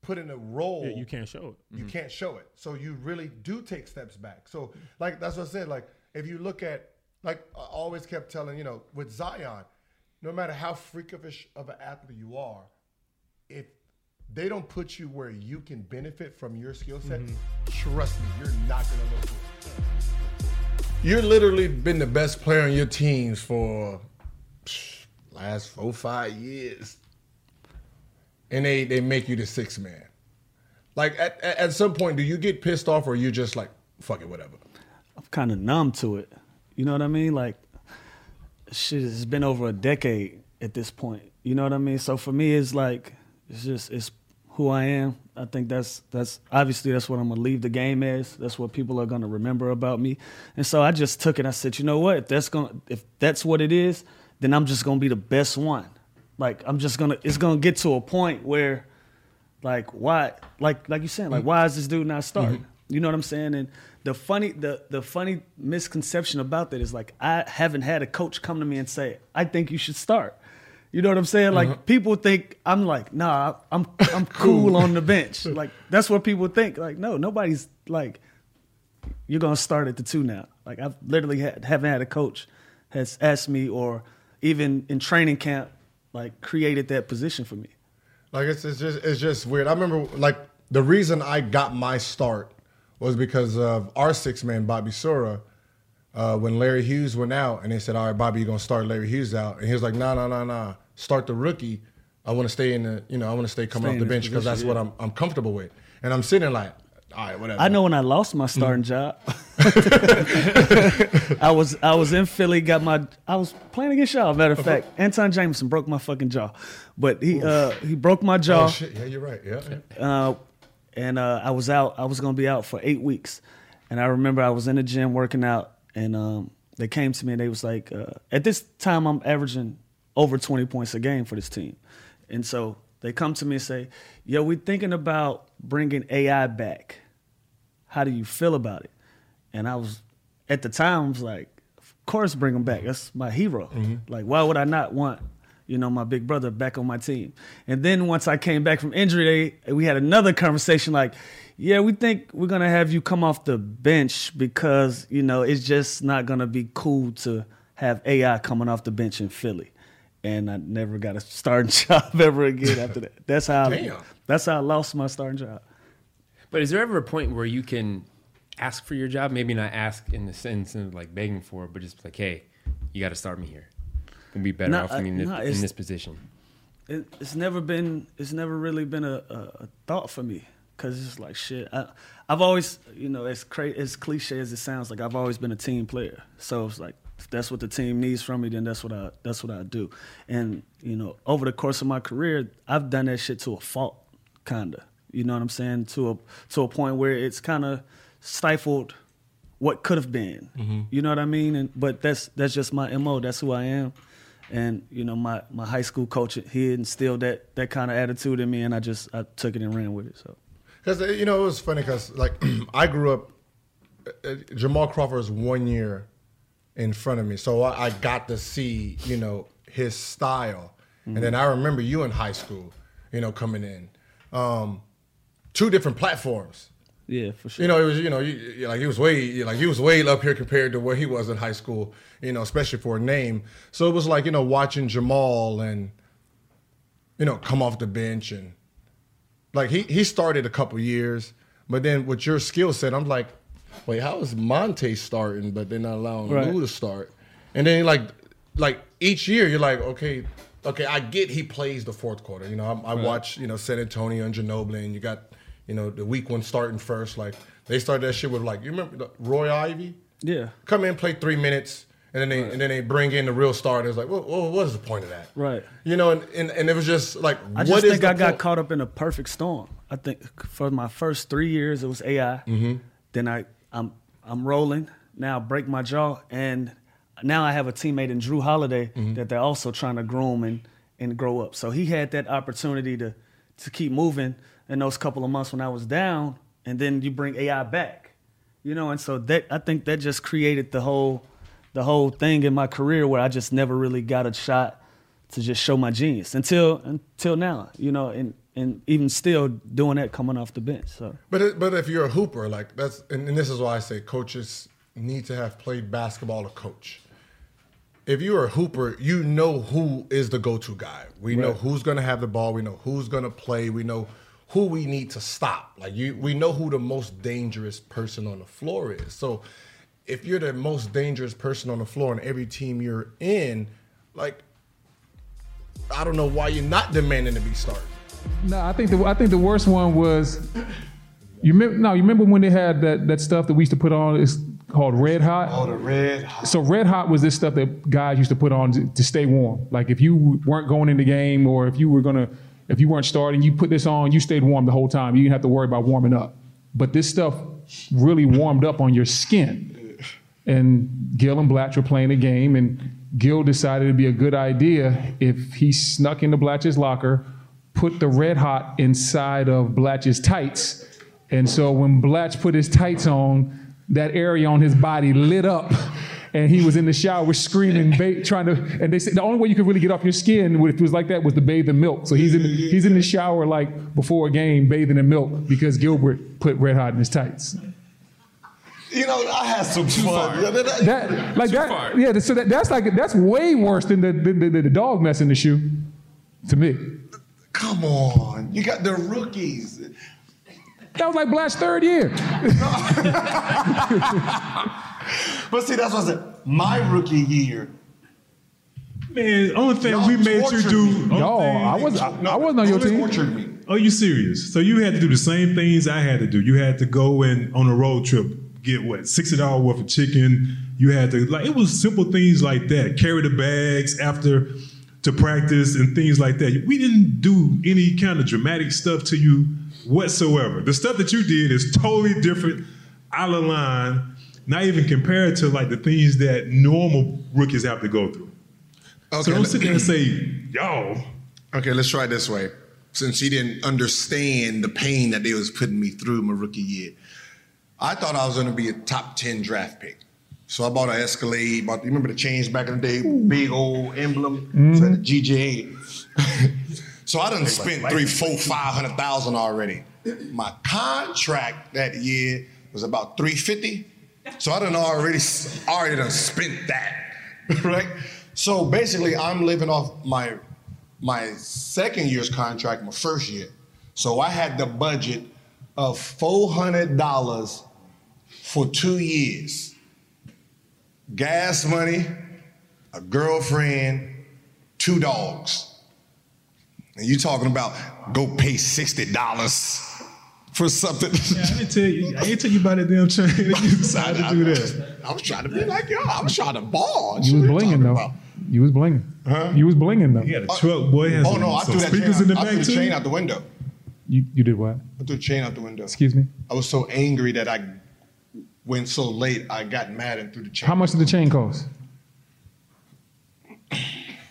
put in a role, Mm-hmm. yeah, you can't show it. you can't show it. So you really do take steps back. So like that's what I said. Like if you look at like I always kept telling you know with Zion, no matter how freakish of an athlete you are, if they don't put you where you can benefit from your skill set, mm-hmm. trust me, you're not gonna look good. You're literally been the best player on your teams for psh, last four five years, and they they make you the sixth man. Like at, at at some point, do you get pissed off or you just like fuck it, whatever? I'm kind of numb to it. You know what I mean? Like, shit it's been over a decade at this point. You know what I mean? So for me, it's like it's just it's who I am. I think that's that's obviously that's what I'm gonna leave the game as. That's what people are gonna remember about me. And so I just took it. I said, you know what? If that's gonna if that's what it is, then I'm just gonna be the best one. Like I'm just gonna it's gonna get to a point where like why like like you saying like mm-hmm. why is this dude not starting mm-hmm. you know what i'm saying and the funny the the funny misconception about that is like i haven't had a coach come to me and say i think you should start you know what i'm saying? Like people think i'm like nah i'm i'm *laughs* cool on the bench. *laughs* Like that's what people think. Like no nobody's like you're gonna start at the two now. Like i've literally had, haven't had a coach has asked me or even in training camp like created that position for me. Like it's, it's just it's just weird. I remember like the reason I got my start was because of our six man Bobby Sura. Uh, when Larry Hughes went out and they said, "All right, Bobby, you're gonna start Larry Hughes out," and he was like, "No, no, no, no, start the rookie. I want to stay in the, you know, I want to stay coming Stay off the bench because that's position, what I'm I'm comfortable with." And I'm sitting like, "All right, whatever." I know when I lost my starting job. *laughs* I was I was in Philly, got my I was playing against y'all. Matter of fact, Antawn Jamison broke my fucking jaw, but he uh he broke my jaw. Oh shit! Yeah, you're right. Yeah. Uh, and uh, I was out. I was gonna be out for eight weeks, and I remember I was in the gym working out, and um, they came to me and they was like, uh, at this time I'm averaging over 20 points a game for this team, and so they come to me and say, "Yo, we're thinking about bringing AI back. How do you feel about it?" And I was, at the time, I was like, "Of course, bring him back. That's my hero. Mm-hmm. Like, why would I not want?" you know, my big brother back on my team. And then once I came back from injury, they, we had another conversation like, yeah, we think we're going to have you come off the bench because, you know, it's just not going to be cool to have AI coming off the bench in Philly. And I never got a starting *laughs* job ever again after that. That's how I, that's how I lost my starting job. But is there ever a point where you can ask for your job? Maybe not ask in the sense of like begging for it, but just like, hey, you got to start me here. Can be better No, off I- me in, uh, this, no, in this position. it, it's never been it's never really been a, a, a thought for me because it's like shit I, i've always you know as cra- as cliche as it sounds like i've always been a team player so it's like if that's what the team needs from me then that's what i that's what i do and you know over the course of my career i've done that shit to a fault kinda you know what i'm saying to a to a point where it's kind of stifled what could have been. Mhm. You know what I mean? And but that's that's just my mo. That's who I am. And you know my my high school coach he instilled that that kind of attitude in me, and I just I took it and ran with it. So Because you know it was funny because like *clears throat* I grew up, uh, Jamal Crawford's one year in front of me, so I, I got to see you know his style, and then I remember you in high school, you know coming in, um, two different platforms. yeah, for sure. You know, it was you know, you- like he was way like he was way up here compared to where he was in high school. You know, especially for a name. So it was like you know watching Jamal and you know come off the bench and like he he started a couple years, but then with your skill set, I'm like, wait, how is Monta starting, but they're not allowing Right. Lou to start? And then like like each year, you're like, okay. Okay, I get he plays the fourth quarter. You know, I, I Right. watch, you know, San Antonio and Ginobili, and you got, you know, the week one starting first. Like they started that shit with like, you remember the- Royal Ivey? Yeah. Come in, play three minutes, and then they and then they bring in the real starters. Like, well, well, what is the point of that? Right. You know, and, and, and it was just like, I what just is think I got caught up in a perfect storm. I think for my first three years it was AI. Mhm. Then I I'm I'm rolling now. Break my jaw, and now I have a teammate in Jrue Holiday Mm-hmm. that they're also trying to groom and and grow up. So he had that opportunity to to keep moving in those couple of months when I was down, and then you bring AI back, you know. And so that I think that just created the whole the whole thing in my career where I just never really got a shot to just show my genius until until now, you know, and and even still doing that coming off the bench. So But it, but if you're a hooper, like that's and, and this is why I say coaches need to have played basketball to coach. If you're a hooper, you know who is the go-to guy. We know who's going to have the ball. We know who's going to play. We know who we need to stop. Like you, we know who the most dangerous person on the floor is. So if you're the most dangerous person on the floor in every team you're in, like I don't know why you're not demanding to be started. No, I think the I think the worst one was you remember no, you remember when they had that that stuff that we used to put on it's called Red Hot? Oh, the red hot. So Red Hot was this stuff that guys used to put on to, to stay warm. Like if you weren't going in the game or if you were gonna if you weren't starting, you put this on, you stayed warm the whole time. You didn't have to worry about warming up. But this stuff really warmed up on your skin. And Gil and Blatche were playing a game, and Gil decided it'd be a good idea if he snuck into Blatche's locker, put the red hot inside of Blatche's tights. And so when Blatche put his tights on, that area on his body lit up. And he was in the shower screaming, ba- trying to. And they said the only way you could really get off your skin if it was like that was to bathe in milk. So he's in he's in the shower like before a game, bathing in milk because Gilbert put red hot in his tights. You know, I had some fun. That like that, far. yeah. So that, that's like that's way worse than the, the, the, the dog mess in the shoe, to me. Come on, you got the rookies. That was like Blatche's third year. *laughs* But see, that's what I said. My rookie year. Man, only thing Y'all we made you tortured do. me. only No, thing- I was I, I wasn't on your team. tortured me. Are you serious? So you had to do the same things I had to do. You had to go and on a road trip, get what sixty dollars worth of chicken. You had to like it was simple things like that. Carry the bags after to practice and things like that. We didn't do any kind of dramatic stuff to you whatsoever. The stuff that you did is totally different, out of line. Not even compared to like the things that normal rookies have to go through. Okay, so don't sit there and say, "Y'all." Okay, let's try it this way. Since he didn't understand the pain that they was putting me through my rookie year, I thought I was going to be a top ten draft pick. So I bought an Escalade. Bought, you remember the change back in the day, big old emblem, so I had a GJ. *laughs* so I done spent three, four, five hundred thousand already. My contract that year was about three fifty. So I done already already done spent that, *laughs* right? So basically, I'm living off my my second year's contract, my first year. So I had the budget of four hundred dollars for two years. Gas money, a girlfriend, two dogs. And you talking about go pay sixty dollars for something? Yeah, I didn't tell you. I didn't tell you about that damn chain. that you decided to do *laughs* that. I was trying to be like y'all. I was trying to ball. You was blinging though. You was blinging. You was blinging though. He had a truck, boy. Has Oh some, no, I threw that speakers chain in the out, I threw the too. chain out the window. You you did what? I threw the chain out the window. Excuse me. I was so angry that I went so late, I got mad and threw the chain. How much did the chain cost? *laughs*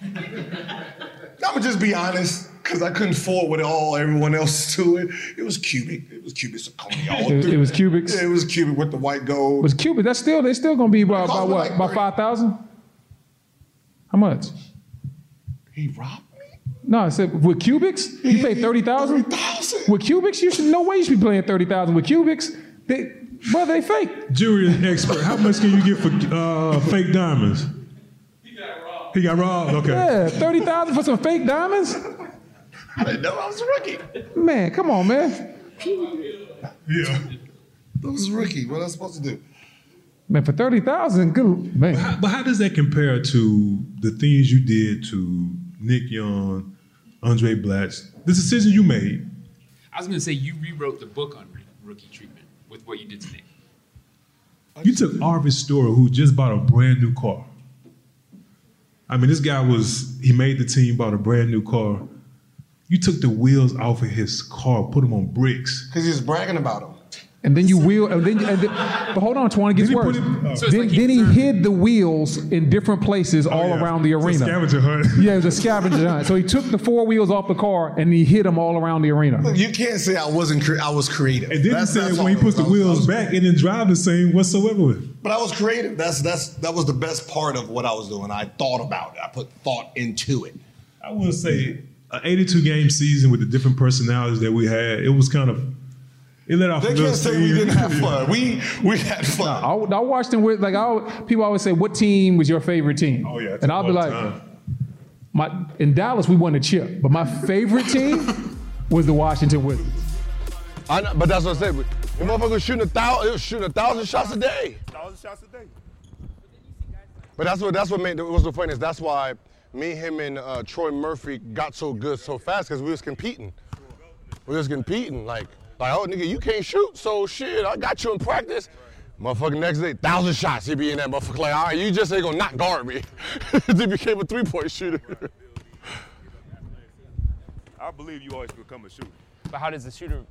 I'm gonna just be honest, because I couldn't afford what all everyone else to it. It was cubic. It was cubic zirconia. *laughs* It- it was cubics? Yeah, it was cubic with the white gold. It Was Cuban? That's still they're still gonna be about, what? like about five thousand? How much? He robbed me. No, I said with cubics, you pay thirty thousand. With cubics, you should no way you should be playing thirty thousand with cubics. They, brother, they fake. Jury expert, how much can you get for uh, fake diamonds? He got robbed. He got robbed. Okay. Yeah, thirty thousand for some fake diamonds. I didn't know I was a rookie. Man, come on, man. Yeah. I was a rookie. What am I supposed to do? Man, for thirty thousand, good man. But how, but how does that compare to the things you did to Nick Young, Andray Blatche, the decision you made? I was going to say you rewrote the book on rookie treatment with what you did to Nick. You took Arvid Storer, who just bought a brand new car. I mean, this guy was, he made the team, bought a brand new car. You took the wheels off of his car, put them on bricks. Because he was bragging about him. And then you wheel, and then, and then but hold on, Twan, it gets worse. put it- oh. So then, like he then he hid the wheels in different places oh, all yeah. around the It's a arena. scavenger hunt. *laughs* Yeah, it was a scavenger hunt. So he took the four wheels off the car and he hid them all around the arena. Look, you can't say I wasn't. Cre- I was creative. And then That's- he said when he all puts the was. Was- wheels back, it didn't drive the same whatsoever. But I was creative. That's that's that was the best part of what I was doing. I thought about it. I put thought into it. I will say, an 82 game season with the different personalities that we had, it was kind of, it let off They can't say we didn't have *laughs* fun. We we had fun. I, I watched him with like I people always say, "What team was your favorite team?" Oh, yeah. and I'll be like, time. "My in Dallas we won a chip, but my favorite team *laughs* was the Washington Wizards." I know, but that's what I said. The motherfucker shooting a thousand, shooting a thousand shots a day. Thousand shots a day. But that's what that's what made it was the funniest. That's why me, him, and uh, Troy Murphy got so good so fast because we was competing. We was competing like like oh nigga you can't shoot so shit I got you in practice. Motherfucker next day thousand shots he be in that motherfucker like all right you just ain't gonna not guard me. *laughs* he became a three point shooter. I believe you always become a shooter. But how does the shooter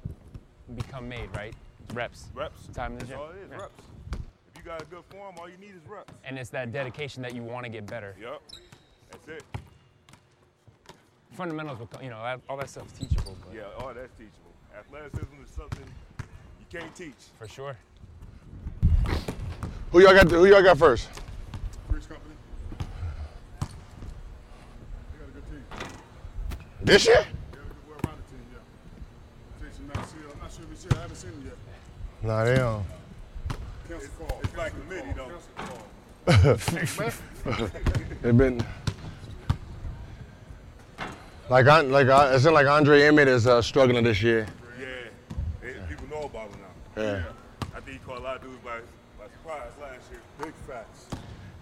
become made, right? Reps. Reps. Time in the That's gym. all it is. Yeah. Reps. If you got a good form, all you need is reps. And it's that dedication that you want to get better. Yep. That's it. Fundamentals, become, you know, all that stuff's teachable. But Yeah, all that's teachable. Athleticism is something you can't teach. For sure. Who y'all got? Who y'all got first? Briggs Company. They got a good team. This year? They got a good boy around team, yeah. Jason Maxiell. I'm not sure if he's here. I haven't seen him yet. Nah, they don't. Council call. It's like committee, though. They've *laughs* been like I like I, it seems like Andre Emmett is uh, struggling this year. Yeah. They- people know about him now. Yeah. I think he caught a lot of dudes by, by surprise last year. Big facts.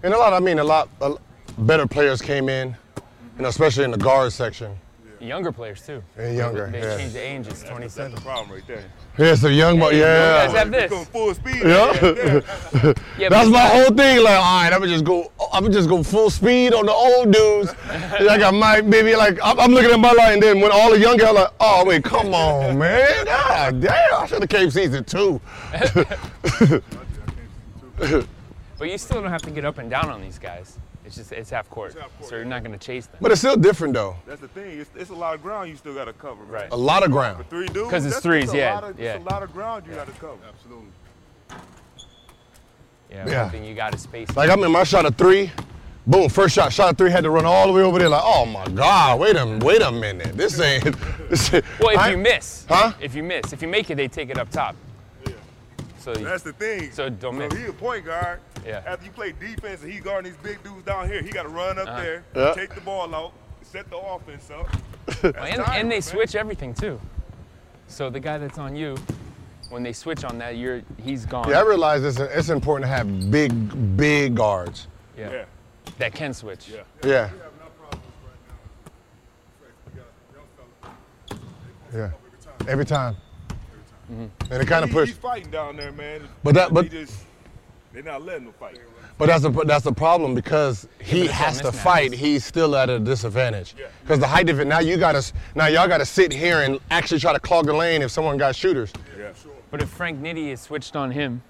And a lot, I mean, a lot a, better players came in, you know, mm-hmm. especially in the guard section. Younger players too. And younger, They yeah. changed the age. It's 27. That's the problem right there. Yeah, so young, but yeah. You guys have this. Going full speed. Yeah. Yeah, *laughs* That's my whole thing. Like, all right, I'm gonna just go. I'm just go full speed on the old dudes. like I might maybe like I'm, I'm looking at my line, and then when all the young guys are like, oh wait, come on, man, God damn, I should have came season two. *laughs* But you still don't have to get up and down on these guys. It's just it's half court, so you're not going to chase them. But it's still different though. That's the thing. It's, it's a lot of ground you still got to cover. man. Right. A lot of ground. For three dudes. 'Cause it's threes, a yeah, lot of- yeah. It's a lot of ground you got to cover. Absolutely. Yeah, Yeah. one thing you got to space. Like I'm in my shot of three, boom, first shot, shot of three, had to run all the way over there. Like, oh my God, wait a wait a minute, this ain't. *laughs* This ain't Well, if I- you miss, Huh? If you miss, if you make it, they take it up top. Yeah. So you- That's the thing. So don't miss. he a point guard. Yeah. After you play defense and he guarding these big dudes down here, he got to run up Uh-huh. there, Yeah. take the ball out, set the offense up. *laughs* Well, and, time, and they man. switch everything too. So the guy that's on you, when they switch on that, you're he's gone. Yeah, I realize it's, it's important to have big, big guards. Yeah. Yeah. That can switch. Yeah. Yeah. Yeah. Every time. Mm-hmm. And it kind of He- push. He's fighting down there, man. But that- but- just, they're not letting him fight. But that's the that's the problem because he it's all has to fight. He's still at a disadvantage because the height of it. Now you gotta now y'all gotta sit here and actually try to clog the lane if someone got shooters. Yeah. But if Frank Nitti is switched on him,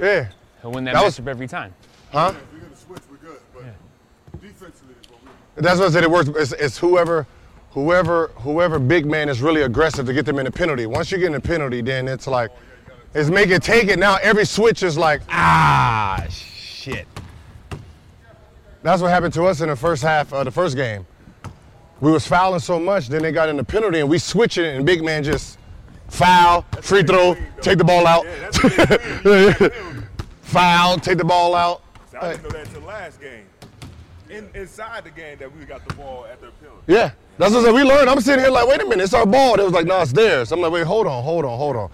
Yeah. He'll win that, That was- matchup every time. Huh? If we're gonna switch, we're good. But defensively is what we That's what I said. It works. It's, it's whoever, whoever, whoever big man is really aggressive to get them in the penalty. Once you get in the penalty, then it's like, it's make it take it. Now every switch is like, ah, shit. That's what happened to us in the first half of the first game. We was fouling so much, then they got in the penalty, and we switch it, and big man just foul, free throw, take the ball out, *laughs* foul, take the ball out. So I didn't know that until last game. In, inside the game that we got the ball at the penalty. Yeah, that's what I said. We learned. I'm sitting here like, wait a minute, it's our ball. They was like, no, it's theirs. I'm like, wait, hold on, hold on, hold on.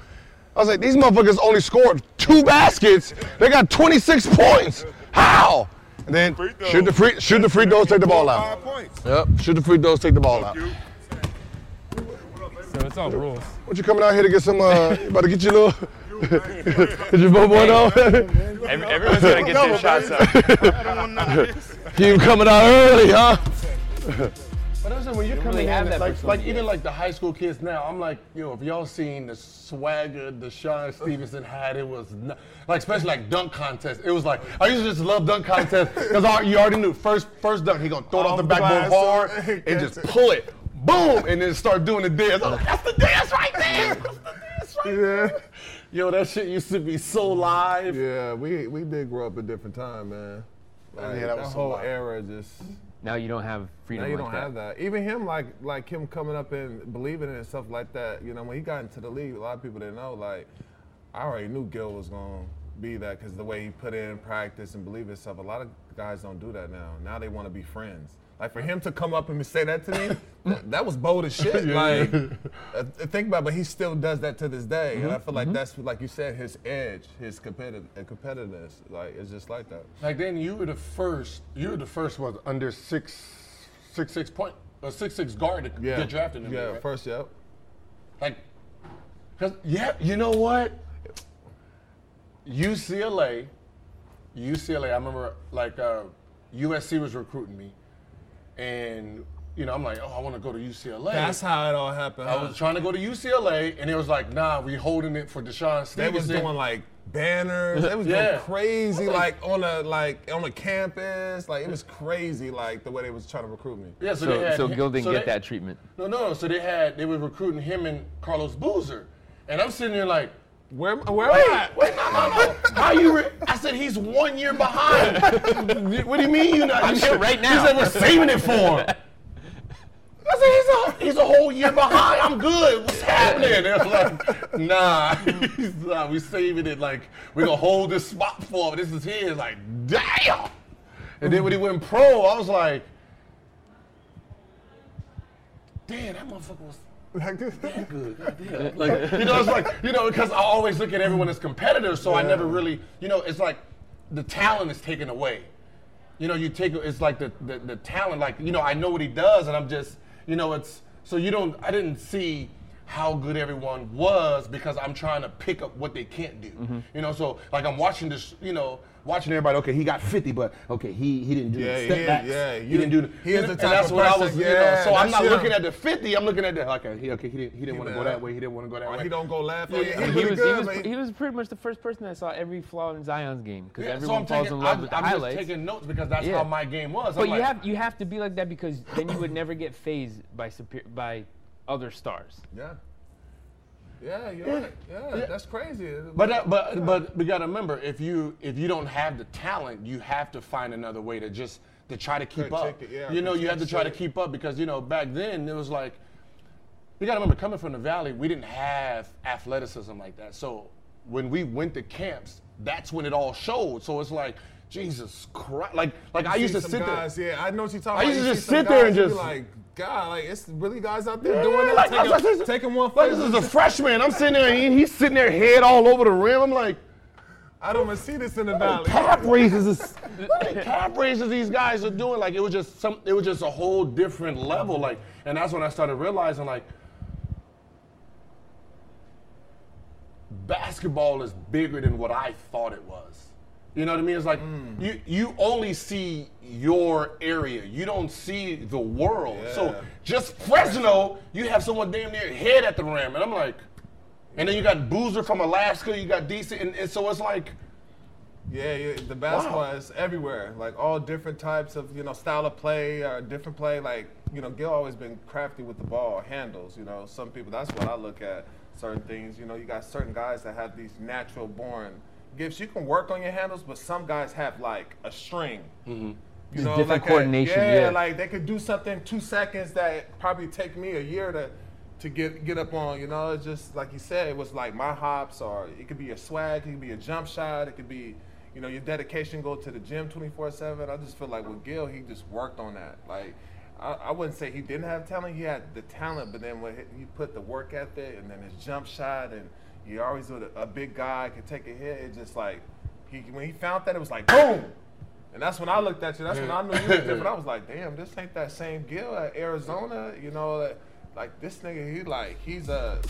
I was like, these motherfuckers only scored two baskets. They got 26 points. How? And then shoot the free, shoot the free throws, take the ball out. Yep, shoot the free throws, take the ball out. So it's all rules. What you coming out here to get some? Uh, about to get your little, get your bobo on? Every, everyone's gonna get their shots up. *laughs* You coming out early, huh? But I'm saying when you're don't coming really have in, that like, like even like the high school kids now, I'm like, yo, if y'all seen the swagger DeShawn Stevenson had, it was nu- like especially like dunk contest. It was like I used to just love dunk contest because you already knew first first dunk he gonna throw it off the backboard hard *laughs* and just pull it, boom, and then start doing the dance. I'm like, that's the dance right there. That's the dance right there. Yo, that shit used to be so live. Yeah, we we did grow up a different time, man. Like, Yeah, that that, was so whole live. era just. Now you don't have freedom Now you like don't that. have that. Even him, like like him coming up and believing in it and stuff like that. You know, when he got into the league, a lot of people didn't know. Like, I already knew Gil was gonna be that because the way he put in practice and believe in himself. A lot of guys don't do that now. Now they want to be friends. Like for him to come up and say that to me, *laughs* that, that was bold as shit. Yeah. Like, uh, think about, it, but he still does that to this day, and I Mhm, feel like mhm. that's like you said, his edge, his competitive uh, competitiveness. Like it's just like that. Like then you were the first. You were the first one under six, six six point, a six six guard to Yeah. get drafted. In Yeah, league, right? first, yep. Like, cause yeah, you know what? UCLA, UCLA. I remember like uh, USC was recruiting me, and you know I'm like, oh, I want to go to UCLA. That's how it all happened. I huh? was trying to go to UCLA, and it was like, nah, we holding it for DeShawn They Stevenson. was doing like banners. They was Yeah. going crazy, I was like on a like on a campus. Like it was crazy, like the way they was trying to recruit me. Yeah, so, So- they had so Gil didn't so get they- that treatment. No, no, no. So they had they were recruiting him and Carlos Boozer, and I'm sitting there like, where where wait, am I? Wait, no, no, no. How you? Re- I said he's one year behind. what do you mean you're not? I'm here right now. He said we're saving it for him. I said he's a, he's a whole year behind. I'm good. What's happening? They're like, nah, he's not. We saving it. Like we're gonna hold this spot for him. This is his. Like, damn. And then when he went pro, I was like, damn, that motherfucker was that good. *laughs* Goddamn. Like, you know, it's like, you know, because I always look at everyone as competitors, so I never really, you know, it's like the talent is taken away. You know, you take it's like the, the the talent, like, you know, I know what he does, and I'm just, you know, it's so you don't I didn't see how good everyone was because I'm trying to pick up what they can't do. Mm-hmm. You know, so like I'm watching this, you know, watching everybody. Okay, he got 50, but okay, he he didn't do Yeah, the he step backs. yeah, he you- didn't do. The, he is the and type that's of what I person- was. you know, yeah, so I'm not him. looking at the 50. I'm looking at the okay. He, okay, he didn't he didn't want to go that way. He didn't want to go that Or way. he don't go laugh. Yeah, Oh, yeah, yeah, he he he was, good, he, was, he was pretty much the first person that saw every flaw in Zion's game because Yeah, everyone I'm falls taking, in love I'm, with the I'm highlights. just taking notes because that's Yeah. how my game was. But I'm you have you have to be like that because then you would never get phased by by other stars. Yeah. Yeah, you're Yeah. right. Yeah, Yeah. that's crazy. But uh, that, but but we gotta remember if you if you don't have the talent, you have to find another way to just to try to keep up. It, yeah, you know, you have to critique try to keep up because you know back then it was like you gotta remember coming from the valley, we didn't have athleticism like that. So when we went to camps, that's when it all showed. So it's like Jesus Christ, like like I used to sit guys, there. Yeah, I know what you're talking I about. used to You just sit there and guys, you be just- like, God, like it's really guys out there Yeah, doing that, like, taking, like, one Like this is a freshman. I'm sitting there and he's sitting there head all over the rim. I'm like. I don't even see this in the valley. calf *laughs* raises is calf raises these guys are doing like it was just some it was just a whole different level like and that's when I started realizing like basketball is bigger than what I thought it was. You know what I mean? It's like Mm. you you only see your area. You don't see the world. So just Fresno, you have someone damn near head at the rim, and I'm like, and then you got Boozer from Alaska. You got DC, and, and so it's like, Yeah, yeah, the basketball is everywhere. Like all different types of you know style of play or different play. Like you know, Gil always been crafty with the ball handles. You know, some people that's what I look at. Certain things. You know, you got certain guys that have these natural born gifts. You can work on your handles, but some guys have like a string. Mm-hmm. You know, different like a- coordination, yeah, yeah. like they could do something two seconds that probably take me a year to to get get up on. You know, it's just like you said, it was like my hops, or it could be your swag, it could be a jump shot, it could be. You know, your dedication go to the gym 24/7. I just feel like with Gil, he just worked on that. Like, I, I wouldn't say he didn't have talent. He had the talent, but then when he he put the work ethic and then his jump shot, and he always with a, a big guy could take a hit. It just like he when he found that, it was like boom. And that's when I looked at you. That's when I knew you was different. I was like, damn, this ain't that same Gil at Arizona. You know, like, like this nigga, he like he's a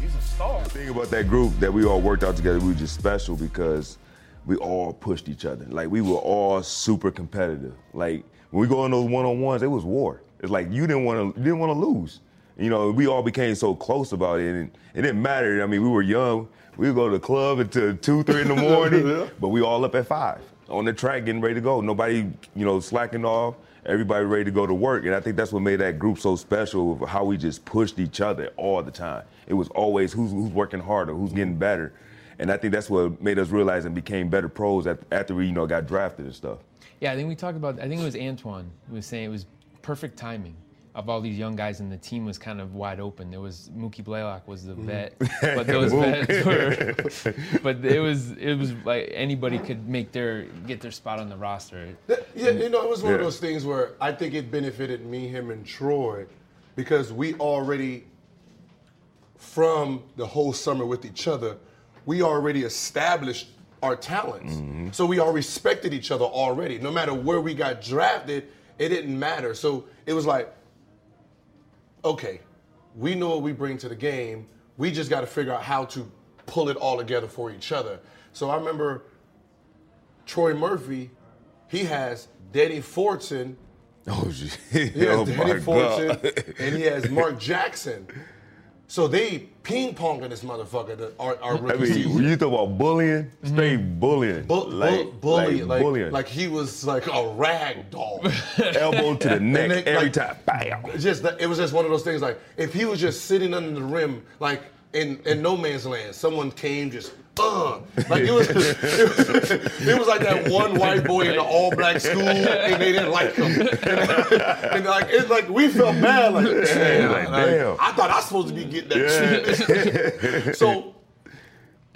he's a star. The thing about that group that we all worked out together, we were just special because we all pushed each other. Like we were all super competitive. Like when we go on those one on ones, it was war. It's like you didn't want to you didn't want to lose. You know, we all became so close about it, and it didn't matter. I mean, we were young. We would go to the club until two, three in the *laughs* morning, but we all up at five on the track getting ready to go. Nobody, you know, slacking off. Everybody ready to go to work, and I think that's what made that group so special. Of how we just pushed each other all the time. It was always who's who's working harder, who's getting better, and I think that's what made us realize and became better pros after we, you know, got drafted and stuff. Yeah, I think we talked about. I think it was Antawn who was saying it was perfect timing of all these young guys, and the team was kind of wide open. There was Mookie Blaylock was the mm-hmm. vet, *laughs* but those vets were. *laughs* But it was it was like anybody could make their get their spot on the roster. Yeah, you know, it was one of those things where I think it benefited me, him, and Troy because we already, from the whole summer with each other, we already established our talents. Mm-hmm. So we all respected each other already. No matter where we got drafted, it didn't matter. So it was like, okay, we know what we bring to the game. We just got to figure out how to pull it all together for each other. So I remember Troy Murphy, he has Danny Fortson. Oh, shit. *laughs* He has Oh, Danny Fortson, *laughs* and he has Mark Jackson. So they ping ponging this motherfucker, the, our, our I mean, season. you talk about bullying, straight mm-hmm. bullying. Bu- like, bu- bully, like, bullying. like he was like a rag doll. *laughs* Elbow to the *laughs* neck they- every like, time. Bam. Just that- it was just one of those things. Like if he was just sitting under the rim, like in, in no man's land, someone came just. Uh, like it was, it was, *laughs* it was like that one white boy in an all black school, and they didn't like him. And, and like it's like we felt bad, like damn, Like, like, damn. I thought I was supposed to be getting that treatment. *laughs* so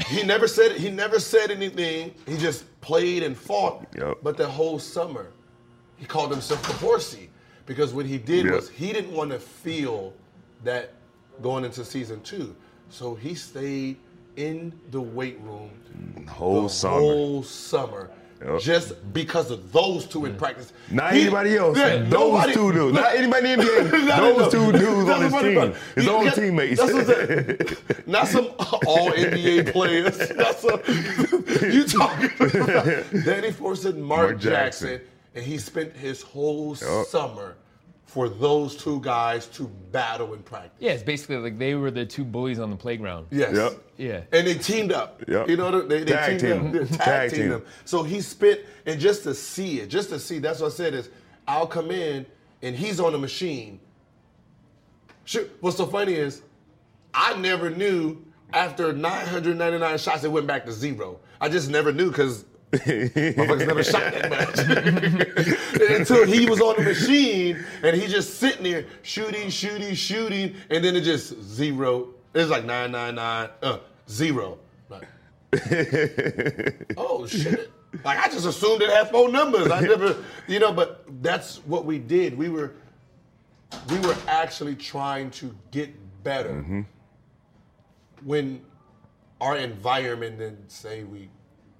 he never said he never said anything. He just played and fought. Yep. But the whole summer, he called himself the horsey because what he did Yep. was he didn't want to feel that going into season two. So he stayed in the weight room Whole the summer. whole summer. Just because of those two in practice. Not He- anybody else. Yeah, those nobody- *laughs* two dudes. Not anybody in the NBA. Not those enough. two dudes on his team. about. His You own get- teammates. That's what *laughs* Not some all NBA players. *laughs* That's a, you talking about Danny Fortson, Mark, Mark Jackson. Jackson. and he spent his whole Yup. summer for those two guys to battle in practice. Yeah, it's basically like they were the two bullies on the playground. Yes. Yeah. And they teamed up. Yep. You know, they, they Tag teamed team. up. They Tag, Tag teamed team. them. So he spit, and just to see it, just to see, that's what I said is, I'll come in and he's on the machine. Sure. What's so funny is, I never knew after 999 shots it went back to zero. I just never knew because motherfuckers never shot that *laughs* much. *laughs* Until he was on the machine and he just sitting there shooting, shooting, shooting, and then it just zero. It's like 999, uh, zero. Like, oh shit. Like I just assumed it had four numbers. I never, you know, but that's what we did. We were we were actually trying to get better Mm-hmm. when our environment didn't say we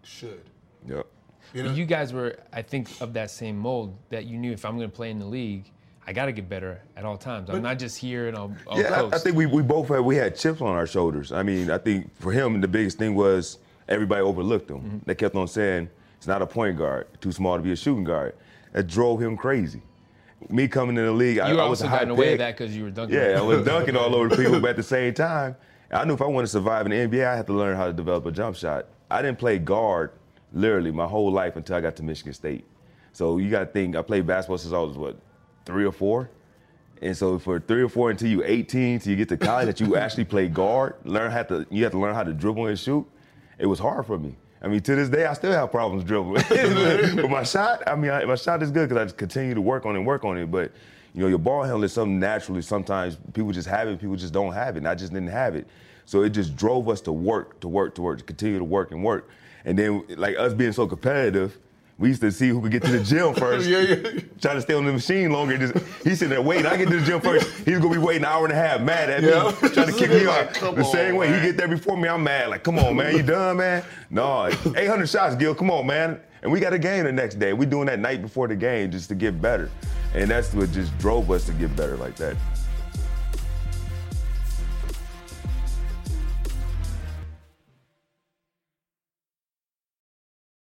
should. Yep. You You, know? you guys were, I think, of that same mold that you knew if I'm going to play in the league, I got to get better at all times. I'm But- not just here and I'll, I'll Yeah, I, I think we, we both had we had chips on our shoulders. I mean, I think for him the biggest thing was everybody overlooked him. Mm-hmm. They kept on saying it's not a point guard, too small to be a shooting guard. That drove him crazy. Me coming in the league, I, you I was also a got high in the way of that because you were dunking. Yeah, I was *laughs* dunking all over the people, but at the same time, I knew if I wanted to survive in the NBA, I had to learn how to develop a jump shot. I didn't play guard literally my whole life until I got to Michigan State. So you got to think I played basketball since I was what three or four. And so for three or four until you 18, till you get to college, that you *laughs* actually play guard, learn how to you have to learn how to dribble and shoot. It was hard for me. I mean, to this day, I still have problems dribbling. *laughs* *laughs* but my shot, I mean, I, my shot is good because I just continue to work on it and work on it. But you know, your ball handling is something naturally. Sometimes people just have it, people just don't have it. And I just didn't have it. So it just drove us to work, to work, to work, to continue to work and work. And then, like us being so competitive, we used to see who could get to the gym *laughs* first. Yeah, yeah. Trying to stay on the machine longer. Just, he's sitting there waiting. I get to the gym first. He's gonna be waiting an hour and a half, mad at Yeah. me, trying to kick me Like, off. *laughs* come The on, same way man. he get there before me, I'm mad. Like, come on, man, you done, man? No, *laughs* 800 shots, Gil. Come on, man. And we got a game the next day. We doing that night before the game just to get better, and that's what just drove us to get better like that.